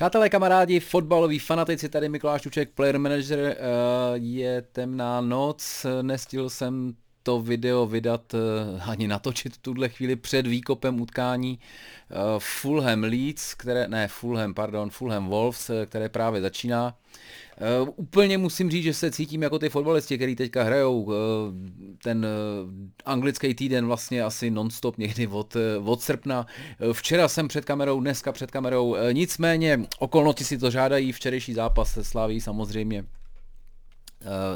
Přátelé, kamarádi, fotbaloví fanatici, tady Mikuláš Čuček, player manager, eh, je temná noc, nestihl jsem to video vydat eh, ani natočit tuhle chvíli před výkopem utkání eh, Fulham Leeds, které, ne Fulham, pardon, Fulham Wolves, které právě začíná. Úplně musím říct, že se cítím jako ty fotbalisti, kteří teďka hrajou ten anglický týden vlastně asi nonstop někdy od, od srpna. Včera jsem před kamerou, dneska před kamerou, nicméně okolnosti si to žádají, včerejší zápas se slaví samozřejmě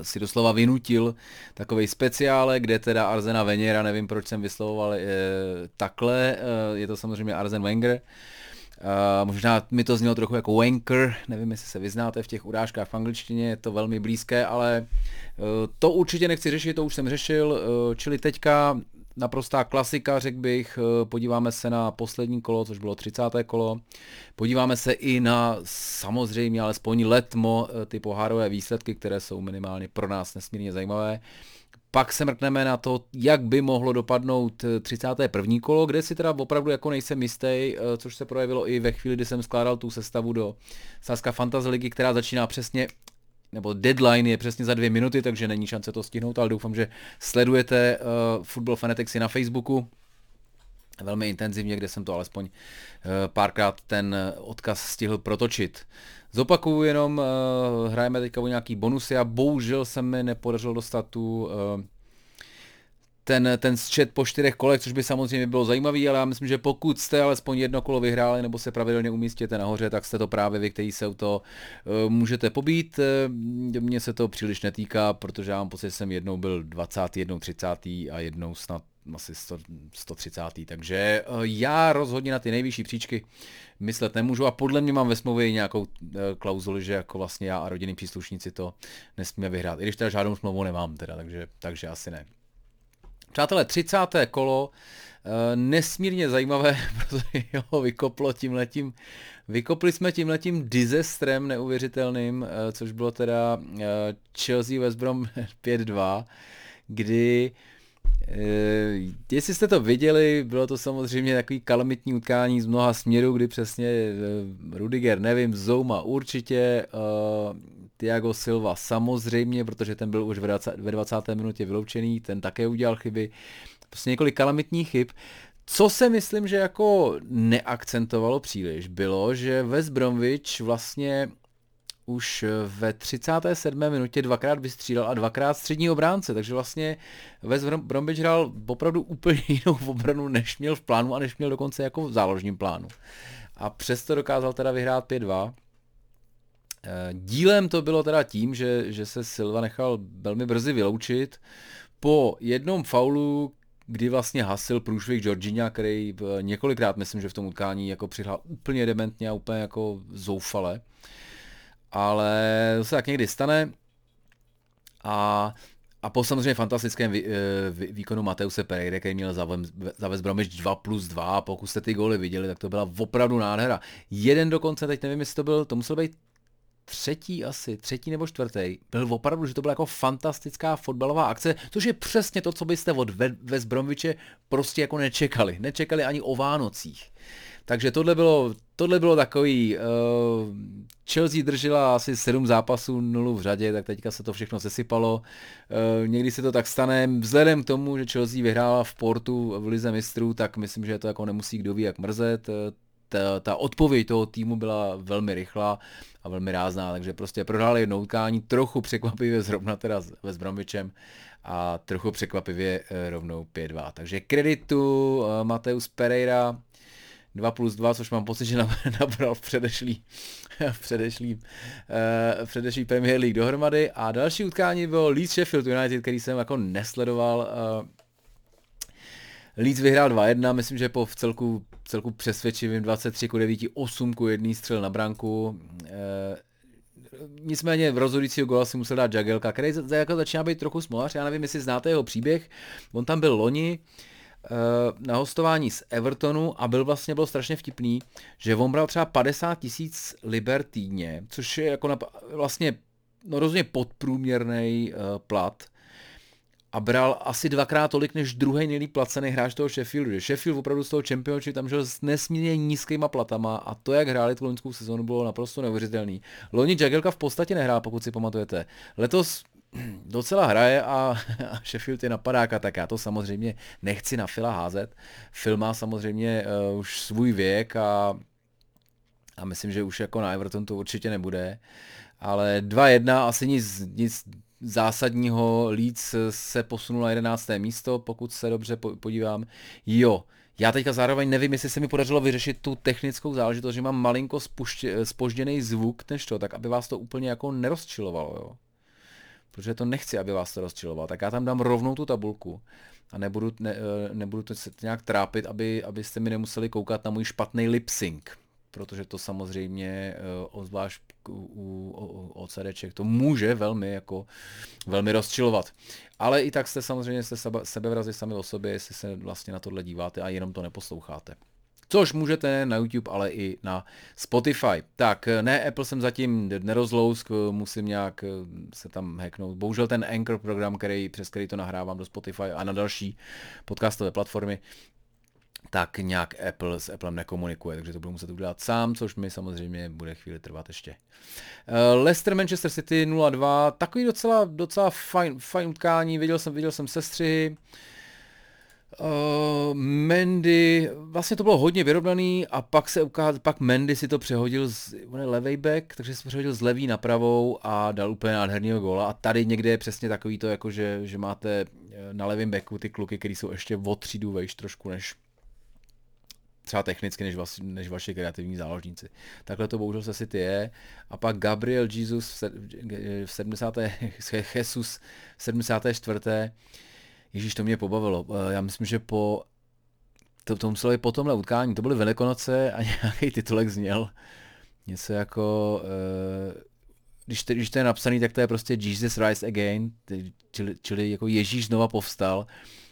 si doslova vynutil takový speciále, kde teda Arzena Venera, nevím proč jsem vyslovoval takhle, je to samozřejmě Arzen Wenger, Uh, možná mi to znělo trochu jako wanker, nevím, jestli se vyznáte v těch urážkách v angličtině, je to velmi blízké, ale uh, to určitě nechci řešit, to už jsem řešil, uh, čili teďka naprostá klasika, řekl bych, podíváme se na poslední kolo, což bylo 30. kolo, podíváme se i na samozřejmě alespoň letmo ty pohárové výsledky, které jsou minimálně pro nás nesmírně zajímavé. Pak se mrkneme na to, jak by mohlo dopadnout 31. Eh, kolo, kde si teda opravdu jako nejsem jistý, eh, což se projevilo i ve chvíli, kdy jsem skládal tu sestavu do Saska Fantasy Ligy, která začíná přesně nebo deadline je přesně za dvě minuty, takže není šance to stihnout, ale doufám, že sledujete uh, Football Fanatics na Facebooku velmi intenzivně, kde jsem to alespoň uh, párkrát ten odkaz stihl protočit. Zopakuju jenom, hrajeme teďka o nějaký bonusy a bohužel se mi nepodařilo dostat tu ten, ten schet po čtyřech kolech, což by samozřejmě bylo zajímavý, ale já myslím, že pokud jste alespoň jedno kolo vyhráli nebo se pravidelně umístíte nahoře, tak jste to právě vy, kteří se to uh, můžete pobít. Mně se to příliš netýká, protože já mám pocit, že jsem jednou byl 20, jednou 30 a jednou snad asi 100, 130. Takže eh, já rozhodně na ty nejvyšší příčky myslet nemůžu a podle mě mám ve smlouvě nějakou eh, klauzuli, že jako vlastně já a rodinní příslušníci to nesmíme vyhrát. I když teda žádnou smlouvu nemám teda, takže, takže asi ne. Přátelé, 30. kolo, eh, nesmírně zajímavé, protože ho vykoplo tímhletím, vykopli jsme tímhletím disastrem neuvěřitelným, což bylo teda Chelsea West Brom 5-2, kdy Eh, jestli jste to viděli, bylo to samozřejmě takový kalamitní utkání z mnoha směrů, kdy přesně eh, Rudiger, nevím, Zouma určitě, Thiago Silva samozřejmě, protože ten byl už ve 20, ve 20. minutě vyloučený, ten také udělal chyby. Prostě několik kalamitních chyb. Co se myslím, že jako neakcentovalo příliš, bylo, že West Bromwich vlastně už ve 37. minutě dvakrát vystřílel a dvakrát střední obránce, takže vlastně West Bromwich hrál opravdu úplně jinou obranu, než měl v plánu a než měl dokonce jako v záložním plánu. A přesto dokázal teda vyhrát 5-2. Eh, dílem to bylo teda tím, že, že se Silva nechal velmi brzy vyloučit po jednom faulu, kdy vlastně hasil průšvih Georgina, který několikrát, myslím, že v tom utkání jako přihrál úplně dementně a úplně jako zoufale ale to se tak někdy stane. A, a po samozřejmě fantastickém vý, eh, vý, výkonu Mateuse Pereira, který měl zavést Bromwich 2 plus 2, pokud jste ty góly viděli, tak to byla opravdu nádhera. Jeden dokonce, teď nevím, jestli to byl, to musel být třetí asi, třetí nebo čtvrtý, byl opravdu, že to byla jako fantastická fotbalová akce, což je přesně to, co byste od West Bromwiche prostě jako nečekali. Nečekali ani o Vánocích. Takže tohle bylo, tohle bylo takový, uh, Chelsea držela asi sedm zápasů nulu v řadě, tak teďka se to všechno sesypalo. Uh, někdy se to tak stane, vzhledem k tomu, že Chelsea vyhrála v Portu v Lize mistrů, tak myslím, že to jako nemusí kdo ví jak mrzet. Eh, ta, ta odpověď toho týmu byla velmi rychlá a velmi rázná, takže prostě prohráli jedno utkání, trochu překvapivě zrovna teda s Bromwichem a trochu překvapivě rovnou 5-2. Takže kreditu Mateus Pereira, 2 plus 2, což mám pocit, že nabral v předešlý, v předešlý, uh, v předešlý Premier League dohromady. A další utkání bylo Leeds Sheffield United, který jsem jako nesledoval. Leeds vyhrál 2-1, myslím, že po v celku, celku přesvědčivým 23 ku 9, 8 ku 1 střel na branku. E, nicméně v rozhodujícího gola si musel dát Jagelka, který jako začíná být trochu smolař, já nevím, jestli znáte jeho příběh, on tam byl loni, Eh, na hostování z Evertonu a byl vlastně byl strašně vtipný, že on bral třeba 50 tisíc liber týdně, což je jako na, vlastně no rozhodně podprůměrný uh, plat. A bral asi dvakrát tolik než druhý nejlíp placený hráč toho Sheffieldu. Že Sheffield opravdu z toho Championship tam žil s nesmírně nízkýma platama a to, jak hráli tu loňskou sezónu, bylo naprosto neuvěřitelný. Loni Jagelka v podstatě nehrál, pokud si pamatujete. Letos docela hraje a, a Sheffield je napadáka, tak já to samozřejmě nechci na Fila házet. Phil má samozřejmě uh, už svůj věk a, a myslím, že už jako na Everton to určitě nebude. Ale 2-1 asi nic, nic zásadního. Leeds se posunul na 11. místo, pokud se dobře podívám. Jo, já teďka zároveň nevím, jestli se mi podařilo vyřešit tu technickou záležitost, že mám malinko spožděný zvuk než to, tak aby vás to úplně jako nerozčilovalo, jo. Protože to nechci, aby vás to rozčilovalo. Tak já tam dám rovnou tu tabulku a nebudu, ne, eh, nebudu to se nějak trápit, aby, abyste mi nemuseli koukat na můj špatný lip sync protože to samozřejmě uh, obzvlášť u, OCDček to může velmi jako velmi rozčilovat. Ale i tak jste samozřejmě sebe, sebevrazi sami o sobě, jestli se vlastně na tohle díváte a jenom to neposloucháte. Což můžete na YouTube, ale i na Spotify. Tak, ne, Apple jsem zatím nerozlousk, musím nějak eh, se tam hacknout. Bohužel ten Anchor program, který, přes který to nahrávám do Spotify a na další podcastové platformy, tak nějak Apple s Applem nekomunikuje, takže to budu muset udělat sám, což mi samozřejmě bude chvíli trvat ještě. Uh, Leicester Manchester City 0-2, takový docela, docela fajn, fajn utkání, viděl jsem, viděl jsem sestřihy. Uh, Mendy, vlastně to bylo hodně vyrovnaný a pak se ukázal, pak Mendy si to přehodil z, on je levej back, takže se přehodil z levý na pravou a dal úplně nádhernýho góla a tady někde je přesně takový to, jako že, že máte na levém backu ty kluky, který jsou ještě o třídu vejš trošku než, třeba technicky než, vas, než vaši kreativní záložníci. Takhle to bohužel se City je. A pak Gabriel Jesus v 70. Jesus v 74. Ježíš, to mě pobavilo. Eh, já myslím, že po to, to muselo být po tomhle utkání, to byly Velikonoce a nějaký titulek zněl něco jako, uh, když, když to je napsaný, tak to je prostě Jesus Rise Again, čili, čili jako Ježíš znova povstal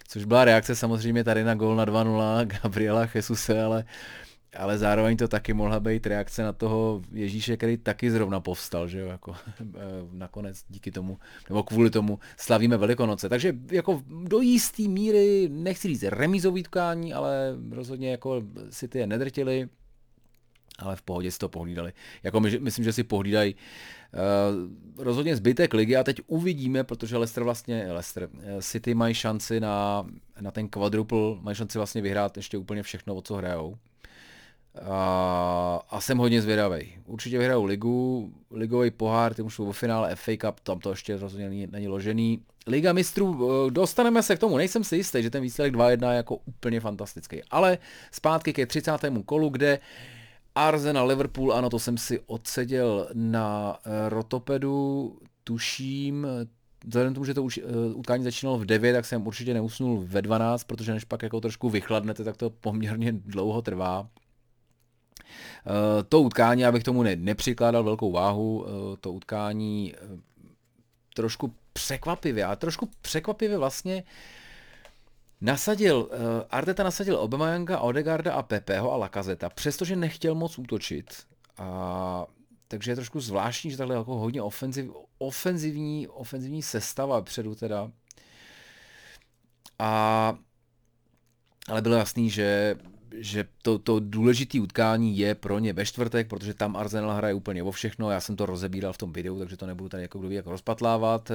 což byla reakce samozřejmě tady na gol na 2-0 Gabriela Jesuse, ale, ale zároveň to taky mohla být reakce na toho Ježíše, který taky zrovna povstal, že jo, jako eh, nakonec díky tomu, nebo kvůli tomu slavíme Velikonoce. Takže jako do jistý míry, nechci říct remízový tkání, ale rozhodně jako si ty je nedrtili, ale v pohodě si to pohlídali. Jako my, myslím, že si pohlídají uh, rozhodně zbytek ligy a teď uvidíme, protože Leicester vlastně, Leicester, eh, City mají šanci na, na ten quadruple, mají šanci vlastně vyhrát ještě úplně všechno, o co hrajou. A, a jsem hodně zvědavý. Určitě vyhrajou ligu, ligový pohár, ty už jsou v finále FA Cup, tam to ještě rozhodně není, není ložený. Liga mistrů, eh, dostaneme se k tomu, nejsem si jistý, že ten výsledek 2-1 je jako úplně fantastický. Ale zpátky ke 30. kolu, kde uh, Arsenal, Liverpool, ano, to jsem si odseděl na eh, rotopedu, tuším, vzhledem k tomu, že to už uh, utkání začínalo v 9, tak jsem určitě neusnul ve 12, protože než pak jako trošku vychladnete, tak to poměrně dlouho trvá. Uh, to utkání, abych tomu ne, nepřikládal velkou váhu, uh, to utkání trošku překvapivě, a trošku překvapivě vlastně Nasadil, uh, Arteta nasadil Obamayanga, Odegarda a Pepeho a Lakazeta, přestože nechtěl moc útočit. A, takže je trošku zvláštní, že takhle jako hodně ofenziv, ofenzivní, ofenzivní sestava předu teda. A, ale bylo jasný, že že to, to důležité utkání je pro ně ve čtvrtek, protože tam Arsenal hraje úplně o všechno, já jsem to rozebíral v tom videu, takže to nebudu tady jako kdo ví, jak rozpatlávat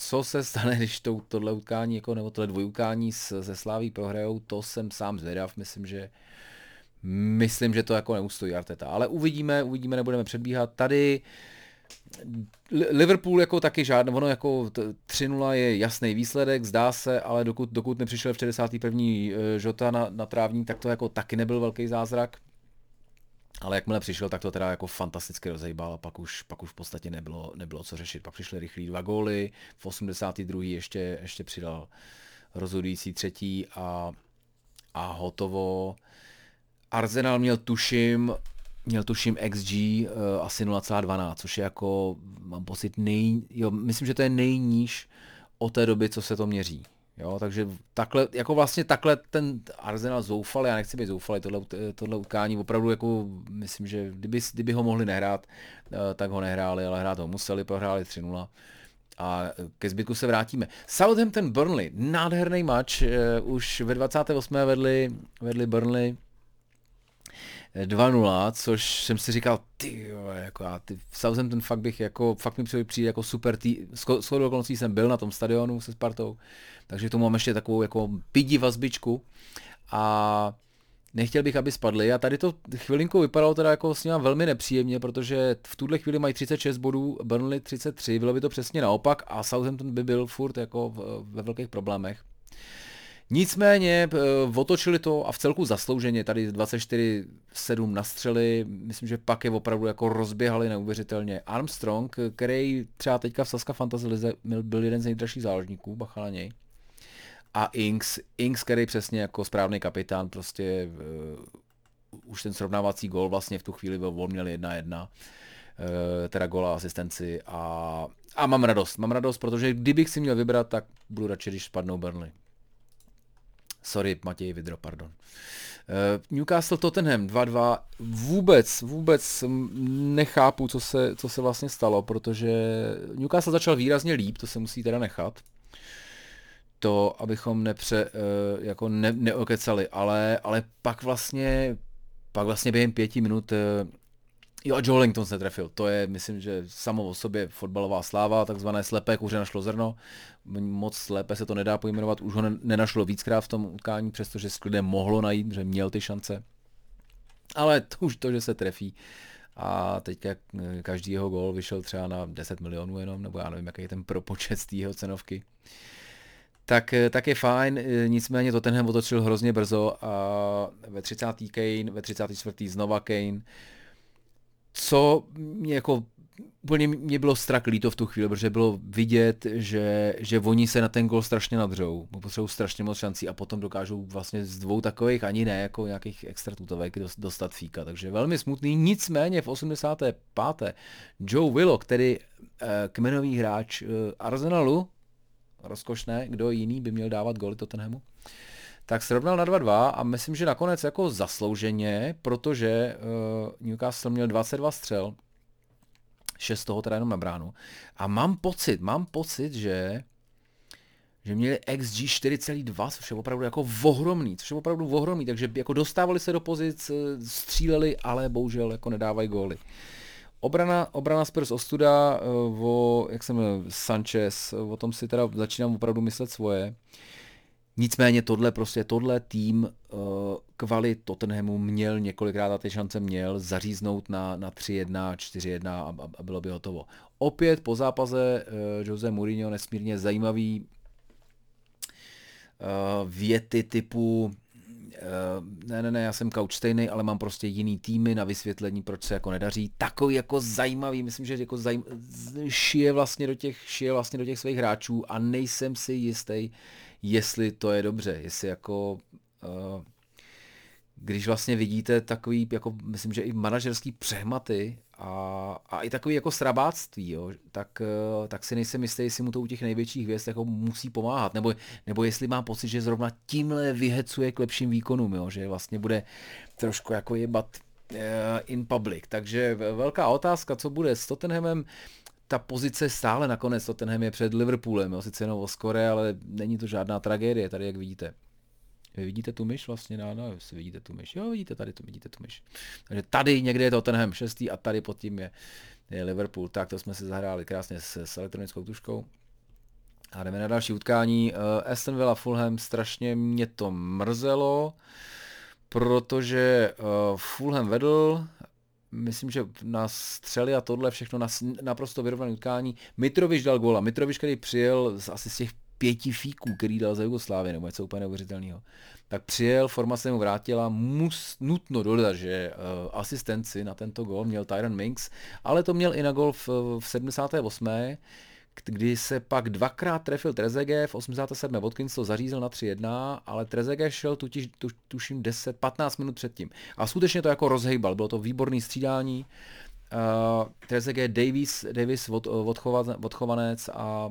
co se stane, když to, tohle utkání, jako, nebo tohle dvojutkání se Sláví prohrajou, to jsem sám zvědav, myslím, že myslím, že to jako neustojí Arteta, ale uvidíme, uvidíme, nebudeme předbíhat. Tady Liverpool jako taky žádný, ono jako 3-0 je jasný výsledek, zdá se, ale dokud, dokud nepřišel v 61. Eh, žota na, na trávník, tak to jako taky nebyl velký zázrak. Ale jakmile přišel, tak to teda jako fantasticky rozejbal a pak už, pak už v podstatě nebylo, nebylo co řešit. Pak přišly rychlí dva góly, v 82. ještě, ještě přidal rozhodující třetí a, a hotovo. Arsenal měl tuším, měl tuším XG uh, asi 0,12, což je jako, mám pocit, nej, jo, myslím, že to je nejníž o té doby, co se to měří. Jo, takže takhle, jako vlastně takhle ten Arsenal zoufal, já nechci být zoufalý, tohle, tohle utkání opravdu jako myslím, že kdyby, kdyby ho mohli nehrát, eh, tak ho nehráli, ale hrát ho museli, prohráli 3-0 A ke zbytku se vrátíme. Southampton Burnley, nádherný match, už ve 28. vedli, vedli Burnley 2-0, což jsem si říkal, ty jo, jako já, ty, Southampton fakt bych jako, fakt mi přijde jako super tý, s okolností jsem byl na tom stadionu se Spartou, takže tomu mám ještě takovou jako pidi vazbičku a nechtěl bych, aby spadli a tady to chvilinku vypadalo teda jako s velmi nepříjemně, protože v tuhle chvíli mají 36 bodů, Burnley 33, bylo by to přesně naopak a Southampton by byl furt jako ve velkých problémech. Nicméně eh, otočili to a v celku zaslouženě, tady 24-7 nastřeli, myslím, že pak je opravdu jako rozběhali neuvěřitelně. Armstrong, který třeba teďka v Saska Fantasy Lize byl jeden z nejdražších záložníků, bacha na něj. A Inks, Inks, který přesně jako správný kapitán, prostě uh, už ten srovnávací gol vlastně v tu chvíli byl, on měl jedna jedna, uh, teda gola asistenci a, a mám radost, mám radost, protože kdybych si měl vybrat, tak budu radši, když spadnou Burnley. Sorry, Matěj Vidro, pardon. Uh, Newcastle Tottenham 2-2. Vůbec, vůbec nechápu, co se, co se vlastně stalo, protože Newcastle začal výrazně líp, to se musí teda nechat. To, abychom nepře, uh, jako ne, neokecali, ale, ale pak vlastně, pak vlastně během pěti minut uh, Jo, a Joe Langton se trefil. To je, myslím, že samo o sobě fotbalová sláva, takzvané slepé kuře našlo zrno. Moc slepé se to nedá pojmenovat, už ho nenašlo víckrát v tom utkání, přestože s klidem mohlo najít, že měl ty šance. Ale to už to, že se trefí. A teď každý jeho gol vyšel třeba na 10 milionů jenom, nebo já nevím, jaký je ten propočet z té jeho cenovky. Tak, tak je fajn, nicméně to tenhle otočil hrozně brzo a ve 30. Kane, ve 34. znova Kane co mě jako úplně mě bylo strach líto v tu chvíli, protože bylo vidět, že, že oni se na ten gol strašně nadřou, potřebují strašně moc šancí a potom dokážou vlastně z dvou takových ani ne jako nějakých extra tutovek dostat fíka, takže velmi smutný, nicméně v 85. Joe Willow, který eh, kmenový hráč eh, Arsenalu, rozkošné, kdo jiný by měl dávat goly Tottenhamu, tak srovnal na 2-2 a myslím, že nakonec jako zaslouženě, protože uh, Newcastle měl 22 střel, 6 toho teda jenom na bránu. A mám pocit, mám pocit, že že měli XG 4,2, což je opravdu jako ohromný, což je opravdu ohromný, takže jako dostávali se do pozic, eh, stříleli, ale bohužel jako nedávají góly. Obrana, obrana Spurs ostuda, uh, o, jak jsem Sanchez, o tom si teda začínám opravdu myslet svoje. Nicméně tohle prostě, tohle tým uh, kvalit Tottenhamu měl několikrát a ty šance měl zaříznout na, na 3-1, 4-1 a, a bylo by hotovo. Opět po zápase uh, Jose Mourinho nesmírně zajímavý uh, věty typu ne, ne, ne, já jsem couch stejný, ale mám prostě jiný týmy na vysvětlení, proč se jako nedaří. Takový jako zajímavý, myslím, že jako zajím, šije vlastně do těch, šije vlastně do těch svých hráčů a nejsem si jistý, jestli to je dobře, jestli jako uh, když vlastně vidíte takový, jako myslím, že i manažerský přehmaty a, a i takový jako srabáctví, jo, tak, uh, tak si nejsem jistý, jestli mu to u těch největších hvězd jako musí pomáhat, nebo, nebo jestli má pocit, že zrovna tímhle vyhecuje k lepším výkonům, jo, že vlastně bude trošku jako jebat uh, in public. Takže velká otázka, co bude s Tottenhamem, ta pozice stále nakonec Tottenham je před Liverpoolem, jo, sice jenom o skore, ale není to žádná tragédie, tady jak vidíte. Vy vidíte tu myš vlastně? No, no, jestli vidíte tu myš. Jo, vidíte tady, tu, vidíte tu myš. Takže tady někde je Tottenham šestý a tady pod tím je, je Liverpool. Tak to jsme si zahráli krásně s, s elektronickou tuškou. A jdeme na další utkání. Uh, Aston Villa Fulham, strašně mě to mrzelo, protože uh, Fulham vedl, myslím, že na střely a tohle všechno na, naprosto vyrovnané utkání. Mitrovič dal góla. Mitrovič, který přijel z, asi z těch pěti fíků, který dal za Jugoslávě, nebo něco úplně neuvěřitelného, tak přijel, formace mu vrátila, mus nutno dodat, že uh, asistenci na tento gol měl Tyron Minks, ale to měl i na gol v, v 78 kdy se pak dvakrát trefil Trezege, v 87. Watkins to zařízl na 3-1, ale Trezege šel tutíž, tu, tuším 10-15 minut předtím. A skutečně to jako rozhejbal, bylo to výborný střídání. Uh, Trezege, Davis, Davis od, odchova, odchovanec a,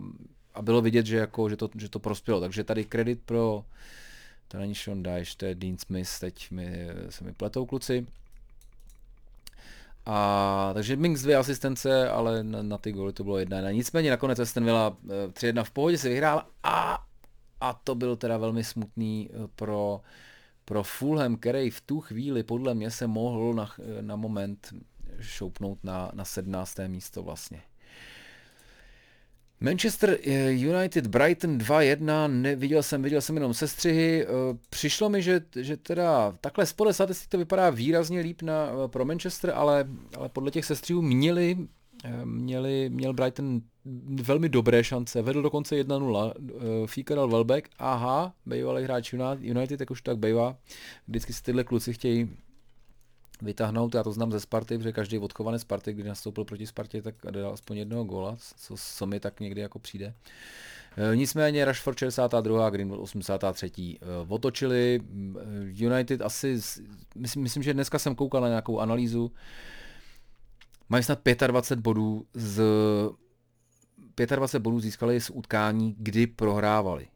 a bylo vidět, že, jako, že, to, že to prospělo. Takže tady kredit pro, to není Sean Dyche, to je Dean Smith, teď mi, se mi pletou kluci. A, takže Minks dvě asistence, ale na, na ty goly to bylo jedna jedna. Nicméně nakonec Aston Villa 3-1 v pohodě se vyhrál a, a to byl teda velmi smutný pro, pro Fulham, který v tu chvíli podle mě se mohl na, na moment šoupnout na, na 17. místo vlastně. Manchester eh, United Brighton 2-1, neviděl jsem, viděl jsem jenom sestřihy. Eh, přišlo mi, že, že teda takhle podle statistik to vypadá výrazně líp na, eh, pro Manchester, ale, ale podle těch sestřihů měli, měli, měl Brighton velmi dobré šance. Vedl dokonce 1-0. Fíka dal Welbeck, aha, bývalý hráč United, jak už tak bývá. Vždycky si tyhle kluci chtějí vytáhnout, já to znám ze Sparty, protože každý odchovaný Sparty, když nastoupil proti Spartě, tak dal aspoň jednoho góla, co, co mi tak někdy jako přijde. E, nicméně Rashford 62. Greenwood 83. E, otočili e, United asi, myslím, myslím, že dneska jsem koukal na nějakou analýzu, mají snad 25 bodů z 25 bodů získali z utkání, kdy prohrávali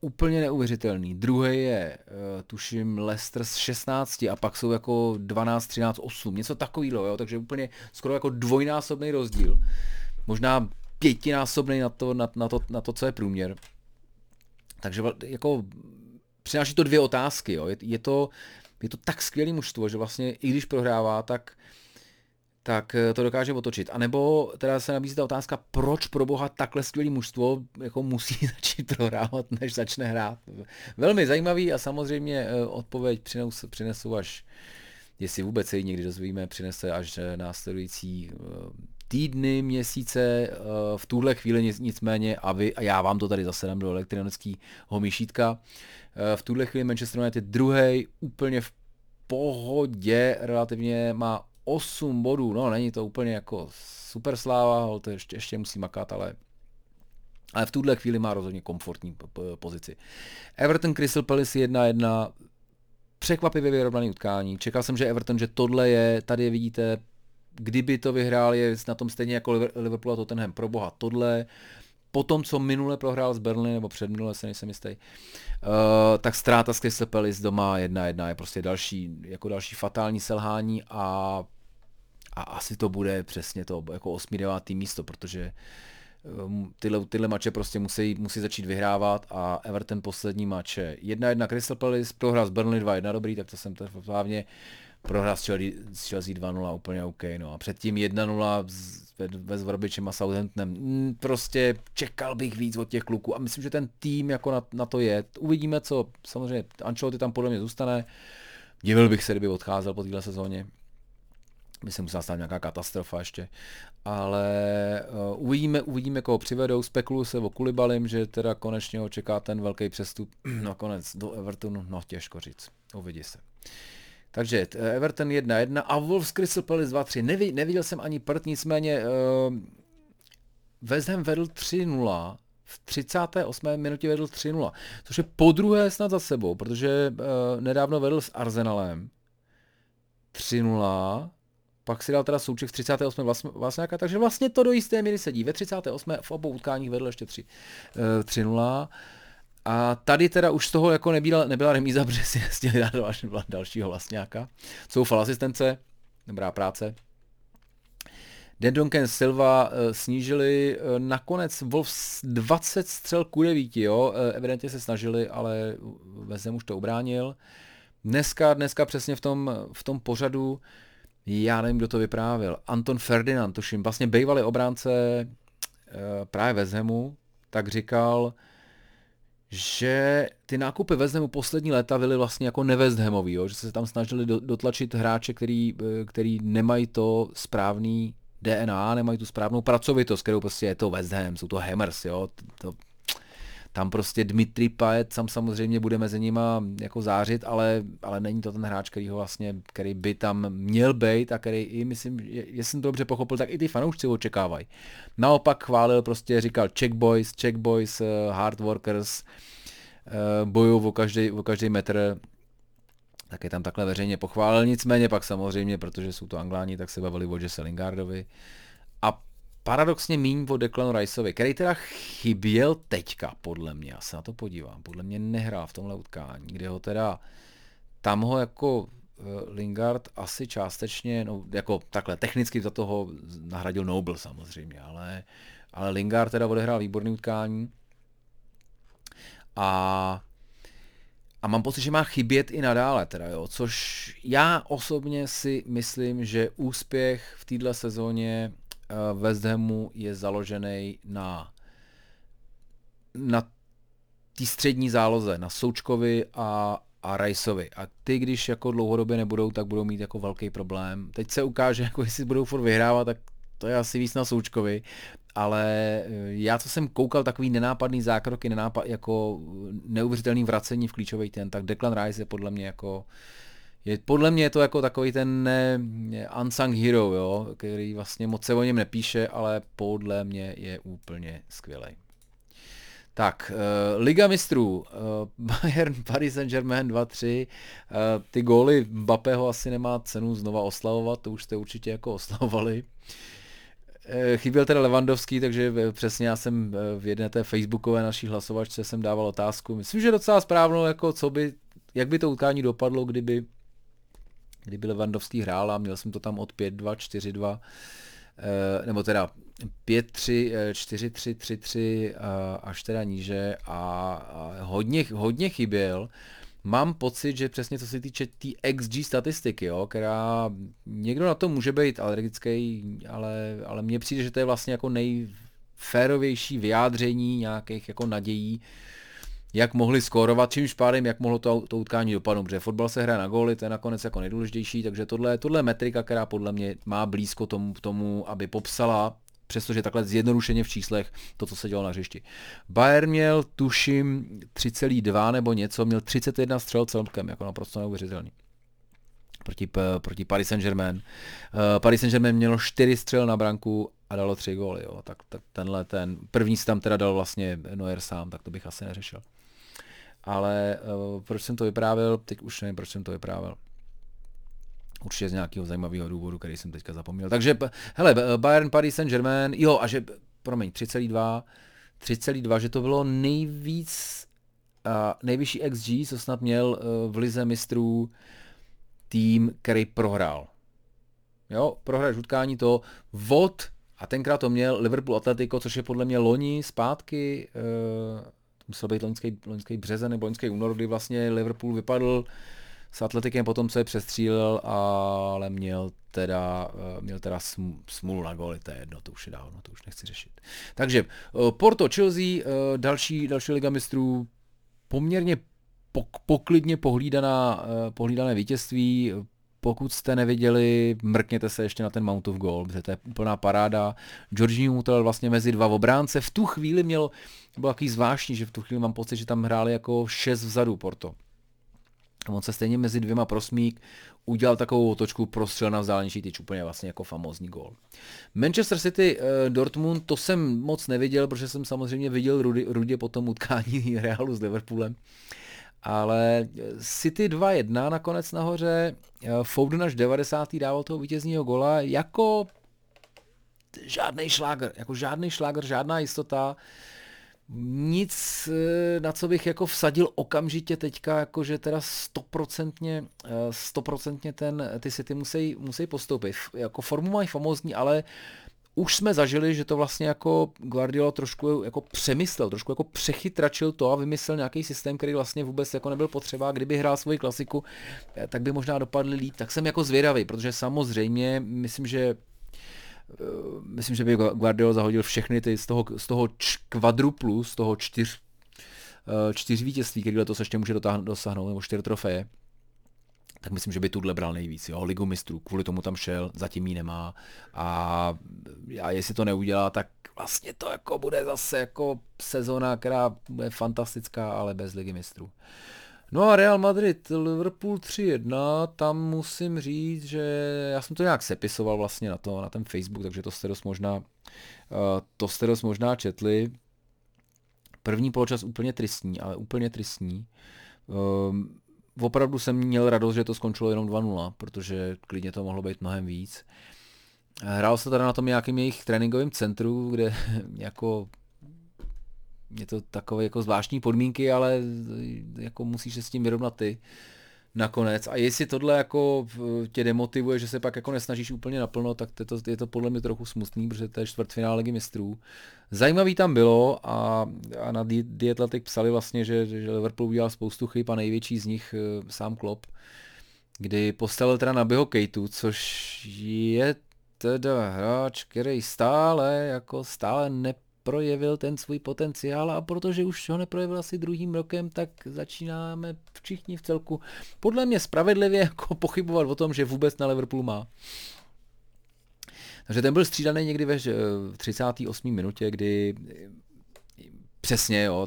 úplně neuvěřitelný. Druhý je, uh, tuším, Leicester z 16 a pak jsou jako 12, 13, 8, něco takového, jo, takže úplně skoro jako dvojnásobný rozdíl. Možná pětinásobný na to, na, na, to, na to, co je průměr. Takže jako přináší to dvě otázky, jo. Je, je, to, je to tak skvělý mužstvo, že vlastně i když prohrává, tak tak eh, to dokáže otočit. A nebo teda se nabízí ta otázka, proč pro boha takhle skvělý mužstvo jako musí začít prohrávat, než začne hrát. Velmi zajímavý a samozřejmě eh, odpověď přinesu, přinesu až, jestli vůbec se ji někdy dozvíme, přinese až eh, následující týdny, měsíce, v tuhle chvíli nicméně, a, vy, a já vám to tady zase dám do elektronického myšítka, v tuhle chvíli Manchester United druhý úplně v pohodě, relativně má 8 bodů, no není to úplně jako super sláva, to ještě, ještě musí makat, ale ale v tuhle chvíli má rozhodně komfortní pozici. Everton Crystal Palace 1-1, překvapivě vyrovnaný utkání. Čekal jsem, že Everton, že tohle je, tady vidíte, kdyby to vyhrál, je na tom stejně jako Liverpool a Tottenham. Pro boha, tohle po tom, co minule prohrál s Burnley, nebo předminule se nejsem jistý, uh, tak ztráta z Crystal Palace doma 1-1 je prostě další, jako další fatální selhání a a asi to bude přesně to jako 8. 9. místo, protože um, tyhle, tyhle mače prostě musí, musí začít vyhrávat a Everton poslední mače 1-1 Crystal Palace, prohrál s Burnley 2-1 dobrý, tak to jsem to hlavně prohrál s Chelsea 2-0 úplně OK, no a předtím 1-0 ve Zvorbičem a Southamptonem. Mm, prostě čekal bych víc od těch kluků a myslím, že ten tým jako na, na to je. Uvidíme, co samozřejmě Ancelotti tam podle mě zůstane. Divil bych se, kdyby odcházel po téhle sezóně, by se musela stát nějaká katastrofa ještě. Ale uh, uvidíme, uvidíme, koho přivedou. Spekuluju se o Kulibalim, že teda konečně ho čeká ten velký přestup nakonec do Evertonu. No těžko říct. Uvidí se. Takže eh, Everton 1-1 a Wolves Crystal Palace 2-3. Nevi, neviděl jsem ani prd, nicméně uh, West Ham vedl 3-0 v 38. minutě vedl 3-0, což je po druhé snad za sebou, protože uh, nedávno vedl s Arsenalem 3-0 pak si dal teda souček v 38. Vlastňáka, takže vlastně to do jisté míry sedí. Ve 38. v obou utkáních vedl ještě 3, 3-0. Eh, A tady teda už z toho jako nebyla, nebyla remíza, protože si nestěli dát dalšího vlastňáka. Jsou asistence, dobrá práce. Dendonken Silva uh, snížili uh, nakonec Wolves 20 střel ku 9, jo, uh, evidentně se snažili, ale Vezem už to ubránil. Dneska, dneska přesně v tom, v tom pořadu já nevím, kdo to vyprávěl, Anton Ferdinand, tuším, vlastně bývalý obránce e, právě Vezhemu, tak říkal, že ty nákupy Vezhemu poslední léta byly vlastně jako nevezhemový, jo? že se tam snažili dotlačit hráče, který, eh, který nemají to správný DNA, nemají tu správnou pracovitost, kterou prostě je to West Ham, jsou to Hammers, jo? To, tam prostě Dmitry Paet tam samozřejmě bude mezi nima jako zářit, ale, ale není to ten hráč, který ho vlastně, který by tam měl být a který i myslím, jestli jsem to dobře pochopil, tak i ty fanoušci ho očekávají. Naopak chválil prostě, říkal check boys, check boys, uh, hard workers, uh, bojují o každý, o každý metr, tak je tam takhle veřejně pochválil, nicméně pak samozřejmě, protože jsou to angláni, tak se bavili o Jesse Lingardovi. A paradoxně míň o Declanu Riceovi, který teda chyběl teďka, podle mě, já se na to podívám, podle mě nehrál v tomhle utkání, kde ho teda, tam ho jako Lingard asi částečně, no jako takhle, technicky za toho nahradil Noble samozřejmě, ale, ale Lingard teda odehrál výborný utkání. A a mám pocit, že má chybět i nadále, teda jo, což já osobně si myslím, že úspěch v této sezóně West Hamu je založený na na té střední záloze, na Součkovi a, a Rajsovi. A ty, když jako dlouhodobě nebudou, tak budou mít jako velký problém. Teď se ukáže, jako jestli budou furt vyhrávat, tak to je asi víc na Součkovi, ale eh, já, co jsem koukal, takový nenápadný zákroky, nenápad, jako neuvěřitelný vracení v klíčový ten, tak Declan Rice je podle mě jako je, podle mě je to jako takový ten ne, unsung hero, jo, který vlastně moc se o něm nepíše, ale podle mě je úplně skvělý. Tak, uh, Liga mistrů, uh, Bayern, Paris Saint-Germain 2-3, uh, ty góly Mbappého asi nemá cenu znova oslavovat, to už jste určitě jako oslavovali. Chyběl teda Levandovský, takže přesně já jsem v jedné té facebookové naší hlasovačce jsem dával otázku. Myslím, že docela správnou, jako co by, jak by to utkání dopadlo, kdyby, kdyby Levandovský hrál a měl jsem to tam od 5-2, 4-2, nebo teda 5-3, 4-3, 3-3 až teda níže a hodně, hodně chyběl. Mám pocit, že přesně co se týče té tý XG statistiky, jo, která někdo na to může být alergický, ale, ale mně přijde, že to je vlastně jako nejférovější vyjádření nějakých jako nadějí, jak mohli skórovat, čímž pádem, jak mohlo to, to utkání dopadnout, protože fotbal se hraje na góly, to je nakonec jako nejdůležitější, takže tohle, tohle je metrika, která podle mě má blízko tomu, tomu aby popsala přestože takhle zjednodušeně v číslech to, co se dělo na hřišti. Bayern měl, tuším, 3,2 nebo něco, měl 31 střel celkem, jako naprosto neuvěřitelný proti, proti Paris Saint-Germain. Uh, Paris Saint-Germain mělo 4 střel na branku a dalo 3 góly. Jo. Tak, tak tenhle ten, první si tam teda dal vlastně Neuer sám, tak to bych asi neřešil. Ale uh, proč jsem to vyprávěl, teď už nevím, proč jsem to vyprávěl. Určitě z nějakého zajímavého důvodu, který jsem teďka zapomněl. Takže, hele, Bayern Paris Saint-Germain, jo, a že, promiň, 3,2, 3,2, že to bylo nejvíc, uh, nejvyšší XG, co snad měl uh, v lize mistrů tým, který prohrál. Jo, prohrál utkání to vod, a tenkrát to měl Liverpool Atletico, což je podle mě loni zpátky, uh, musel být loňský, loňský březen nebo loňský únor, kdy vlastně Liverpool vypadl s Atletikem potom se přestřílel, ale měl teda, eh, měl teda smůlu na góly, to je jedno, to už je dávno, to už nechci řešit. Takže eh, Porto, Chelsea, další, další liga mistrů, poměrně poklidně pohlídaná, pohlídané vítězství, pokud jste neviděli, mrkněte se ještě na ten Mount of Goal, protože to je úplná paráda. Georginio mu to vlastně mezi dva obránce. V tu chvíli měl, bylo takový zvláštní, že v tu chvíli mám pocit, že tam hráli jako šest vzadu Porto. On se stejně mezi dvěma prosmík udělal takovou otočku, prostřel na vzdálenější tyč, úplně vlastně jako famózní gól. Manchester City, uh, Dortmund, to jsem moc neviděl, protože jsem samozřejmě viděl Rudy, Rudě po tom utkání Realu s Liverpoolem. Ale City 2-1 nakonec nahoře, uh, Foden až 90. dával toho vítězního gola jako žádný šláger, jako žádný šláger, žádná jistota. Uh, nic, eh, na co bych jako vsadil okamžitě teďka, jakože teda stoprocentně, eh, stoprocentně ten, ty City musí, musí postoupit. Jako formu mají famózní, ale už jsme zažili, že to vlastně jako Guardiola trošku jako přemyslel, trošku jako přechytračil to a vymyslel nějaký systém, který vlastně vůbec jako nebyl potřeba. Kdyby hrál svoji klasiku, eh, tak by možná dopadli líp. Tak jsem jako zvědavý, protože samozřejmě myslím, že Eh, myslím, že by Guardiola zahodil všechny ty z toho, z toho kvadruplu, z toho čtyř, eh, čtyř vítězství, který letos ještě může dosáhnout, nebo čtyři trofeje, tak myslím, že by tuhle bral nejvíc. Jo? Ligu mistrů, kvůli tomu tam šel, zatím ji nemá. A, a jestli to neudělá, tak vlastně to jako bude zase jako sezona, která bude fantastická, ale bez ligy mistrů. No a Real Madrid, Liverpool 3-1, tam musím říct, že já jsem to nějak sepisoval vlastně na to, na ten Facebook, takže to jste dost možná, uh, to jste dost možná četli. První poločas úplně tristní, ale úplně tristní. Um, opravdu jsem měl radost, že to skončilo jenom 2-0, protože klidně to mohlo být mnohem víc. Hrál se teda na tom nějakým jejich tréninkovém centru, kde jako je to takové jako zvláštní podmínky, ale jako musíš se s tím vyrovnat ty. Nakonec. A jestli tohle jako tě demotivuje, že se pak jako nesnažíš úplně naplno, tak to, je to podle mě trochu smutný, protože to je čtvrtfinále ligy mistrů. Zajímavý tam bylo a, a na The Athletic psali vlastně, že, že Liverpool udělal spoustu chyb a největší z nich eh, sám Klopp, kdy postavil teda na Biho Kejtu, což je teda hráč, který stále jako stále ne projevil ten svůj potenciál a protože už ho neprojevil asi druhým rokem, tak začínáme všichni v celku podle mě spravedlivě jako pochybovat o tom, že vůbec na Liverpool má. Takže ten byl střídaný někdy ve 38. minutě, kdy Přesně, jo.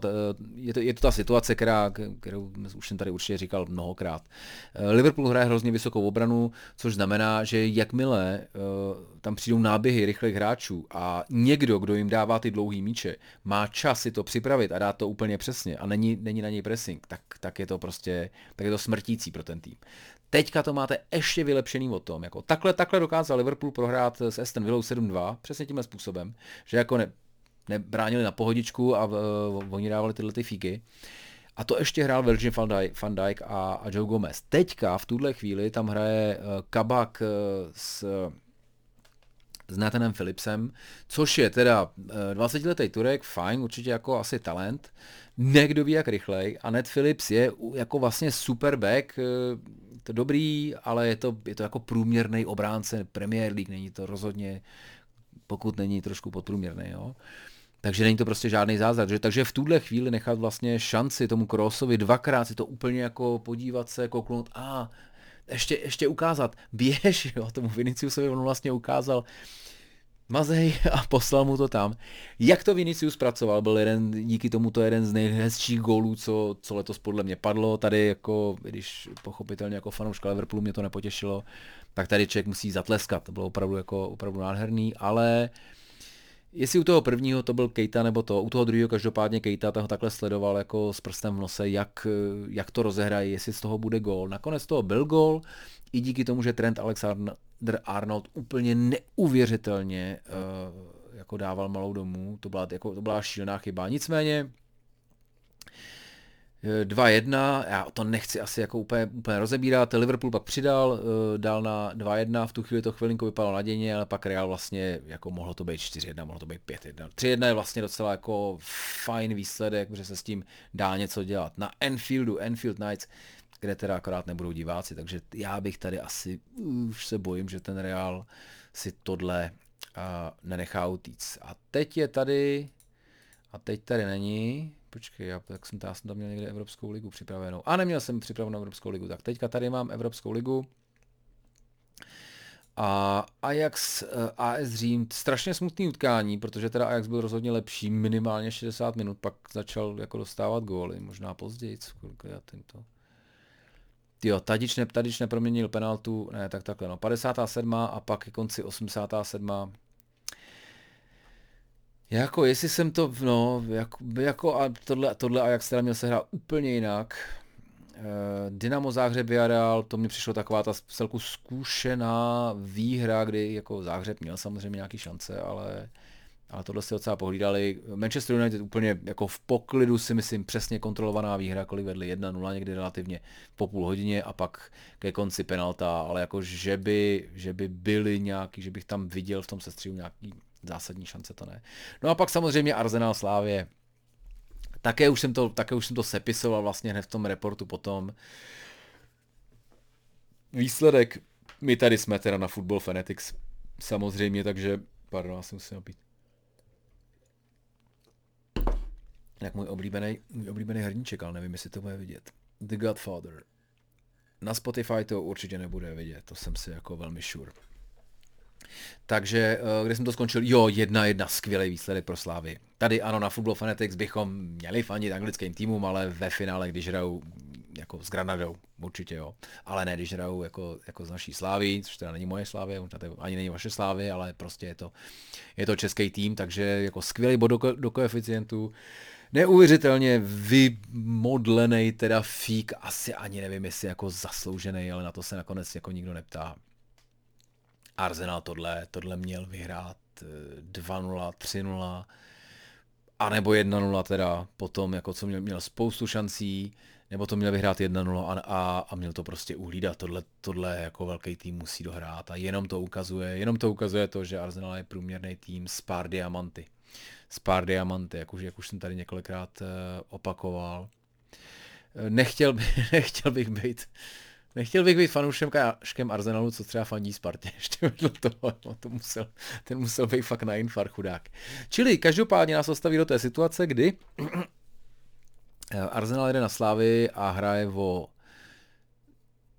Je to, je to ta situace, která, kterou už jsem tady určitě říkal mnohokrát. Eh, Liverpool hraje hrozně vysokou obranu, což znamená, že jakmile eh, tam přijdou náběhy rychlých hráčů a někdo, kdo jim dává ty dlouhý míče, má čas si to připravit a dát to úplně přesně a není, není na něj pressing, tak, tak je to prostě tak je to smrtící pro ten tým. Teďka to máte ještě vylepšený o tom. Jako takhle, takhle dokázal Liverpool prohrát s Aston Villou 7-2, přesně tímhle způsobem, že jako ne, nebránili na pohodičku a uh, oni dávali tyhle ty fíky. A to ještě hrál Virgin van Dijk, van Dijk a, a Joe Gomez. Teďka v tuhle chvíli tam hraje uh, Kabak uh, s, s Nathanem Philipsem, což je teda uh, 20-letý Turek, fajn, určitě jako asi talent, nekdo ví jak rychlej a Ned Phillips je jako vlastně super back, uh, to dobrý, ale je to, je to jako průměrný obránce Premier League, není to rozhodně, pokud není trošku podprůměrný, jo. Uh, takže není to prostě žádný zázrak. Že, takže v tuhle chvíli nechat vlastně šanci tomu Crossovi dvakrát si to úplně jako podívat se, kouknout a ještě, ještě ukázat, běž, jo, tomu Viniciusovi on vlastně ukázal, mazej a poslal mu to tam. Jak to Vinicius pracoval, byl jeden, díky tomu to jeden z nejhezčích gólů, co, co letos podle mě padlo. Tady jako, když pochopitelně jako fanouška Liverpoolu mě to nepotěšilo, tak tady člověk musí zatleskat. To bylo opravdu jako opravdu nádherný, ale uh, Jestli u toho prvního to byl Kejta nebo to, u toho druhého každopádně Kejta ten ho takhle sledoval jako s prstem v nose, jak, jak to rozehrají, jestli z toho bude gól. Nakonec toho byl gól, i díky tomu, že Trent Alexander Arnold úplně neuvěřitelně uh, jako dával malou domů, to byla, jako, to byla šílená chyba. Nicméně 2-1, já to nechci asi jako úplně, úplně rozebírat, Liverpool pak přidal, eh, dal na 2-1, v tu chvíli to chvilinku vypadalo nadějně, ale pak Real vlastně, jako mohlo to být 4-1, mohlo to být 5-1. 3-1 je vlastně docela jako fajn výsledek, protože se s tím dá něco dělat. Na Enfieldu, Enfield Knights, kde teda akorát nebudou diváci, takže já bych tady asi, už se bojím, že ten Real si tohle uh, nenechá utíct. A teď je tady, a teď tady není, Počkej, já, tak jsem, já jsem tam měl někde Evropskou ligu připravenou. A neměl jsem připravenou Evropskou ligu. Tak teďka tady mám Evropskou ligu. A Ajax, eh, AS Řím, strašně smutný utkání, protože teda Ajax byl rozhodně lepší, minimálně 60 minut, pak začal jako dostávat góly, možná později, kolik já tento. Jo, Tadič, ne, Tadič neproměnil penaltu, ne, tak takhle, no, 57. a pak ke konci 87. Jako, jestli jsem to, no, jako, jako a tohle, tohle Ajax teda měl se hrát úplně jinak. E, Dynamo Záhřeb Villarreal, to mi přišlo taková ta celku zkušená výhra, kdy jako Záhřeb měl samozřejmě nějaký šance, ale, ale tohle si docela pohlídali. Manchester United úplně jako v poklidu si myslím přesně kontrolovaná výhra, kolik vedli 1-0 někdy relativně po půl hodině a pak ke konci penalta, ale jako že by, že by byly nějaký, že bych tam viděl v tom sestřihu nějaký zásadní šance to ne. No a pak samozřejmě Arsenal Slávě. Také už jsem to, také už jsem to sepisoval vlastně hned v tom reportu potom. Výsledek, my tady jsme teda na Football Fanatics samozřejmě, takže, pardon, já si musím opít. Jak můj oblíbený, můj oblíbený hrníček, ale nevím, jestli to bude vidět. The Godfather. Na Spotify to určitě nebude vidět, to jsem si jako velmi sure. Takže eh, kde jsem to skončil? Jo, jedna jedna, skvělý výsledek pro Slávy. Tady ano, na Football Fanatics bychom měli fanit anglickým týmům, ale ve finále, když hrajou jako s Granadou, určitě jo. Ale ne, když hrajou jako, jako z naší Slávy, což teda není moje Slávy, možná to ani není vaše Slávy, ale prostě je to, je to český tým, takže jako skvělý bod do, do koeficientu. Neuvěřitelně vymodlený teda fík, asi ani nevím, jestli jako zasloužený, ale na to se nakonec jako nikdo neptá. Arsenal tohle, tohle měl vyhrát 2-0, eh, 3-0, anebo 1-0 teda, potom jako co měl, měl spoustu šancí, nebo to měl vyhrát 1-0 a, a, a měl to prostě uhlídat. Tohle, tohle jako velký tým musí dohrát a jenom to ukazuje, jenom to ukazuje to, že Arsenal je průměrný tým s pár diamanty. S pár diamanty, jak už, jak už jsem tady několikrát uh, opakoval. Nechtěl, by, nechtěl bych být Nechtěl bych být fanouškem Arsenalu, co třeba fandí Spartě, ještě vedle toho, no, to musel, ten musel být fakt na infar chudák. Čili každopádně nás ostaví do té situace, kdy Arsenal jde na Slávy a hraje o,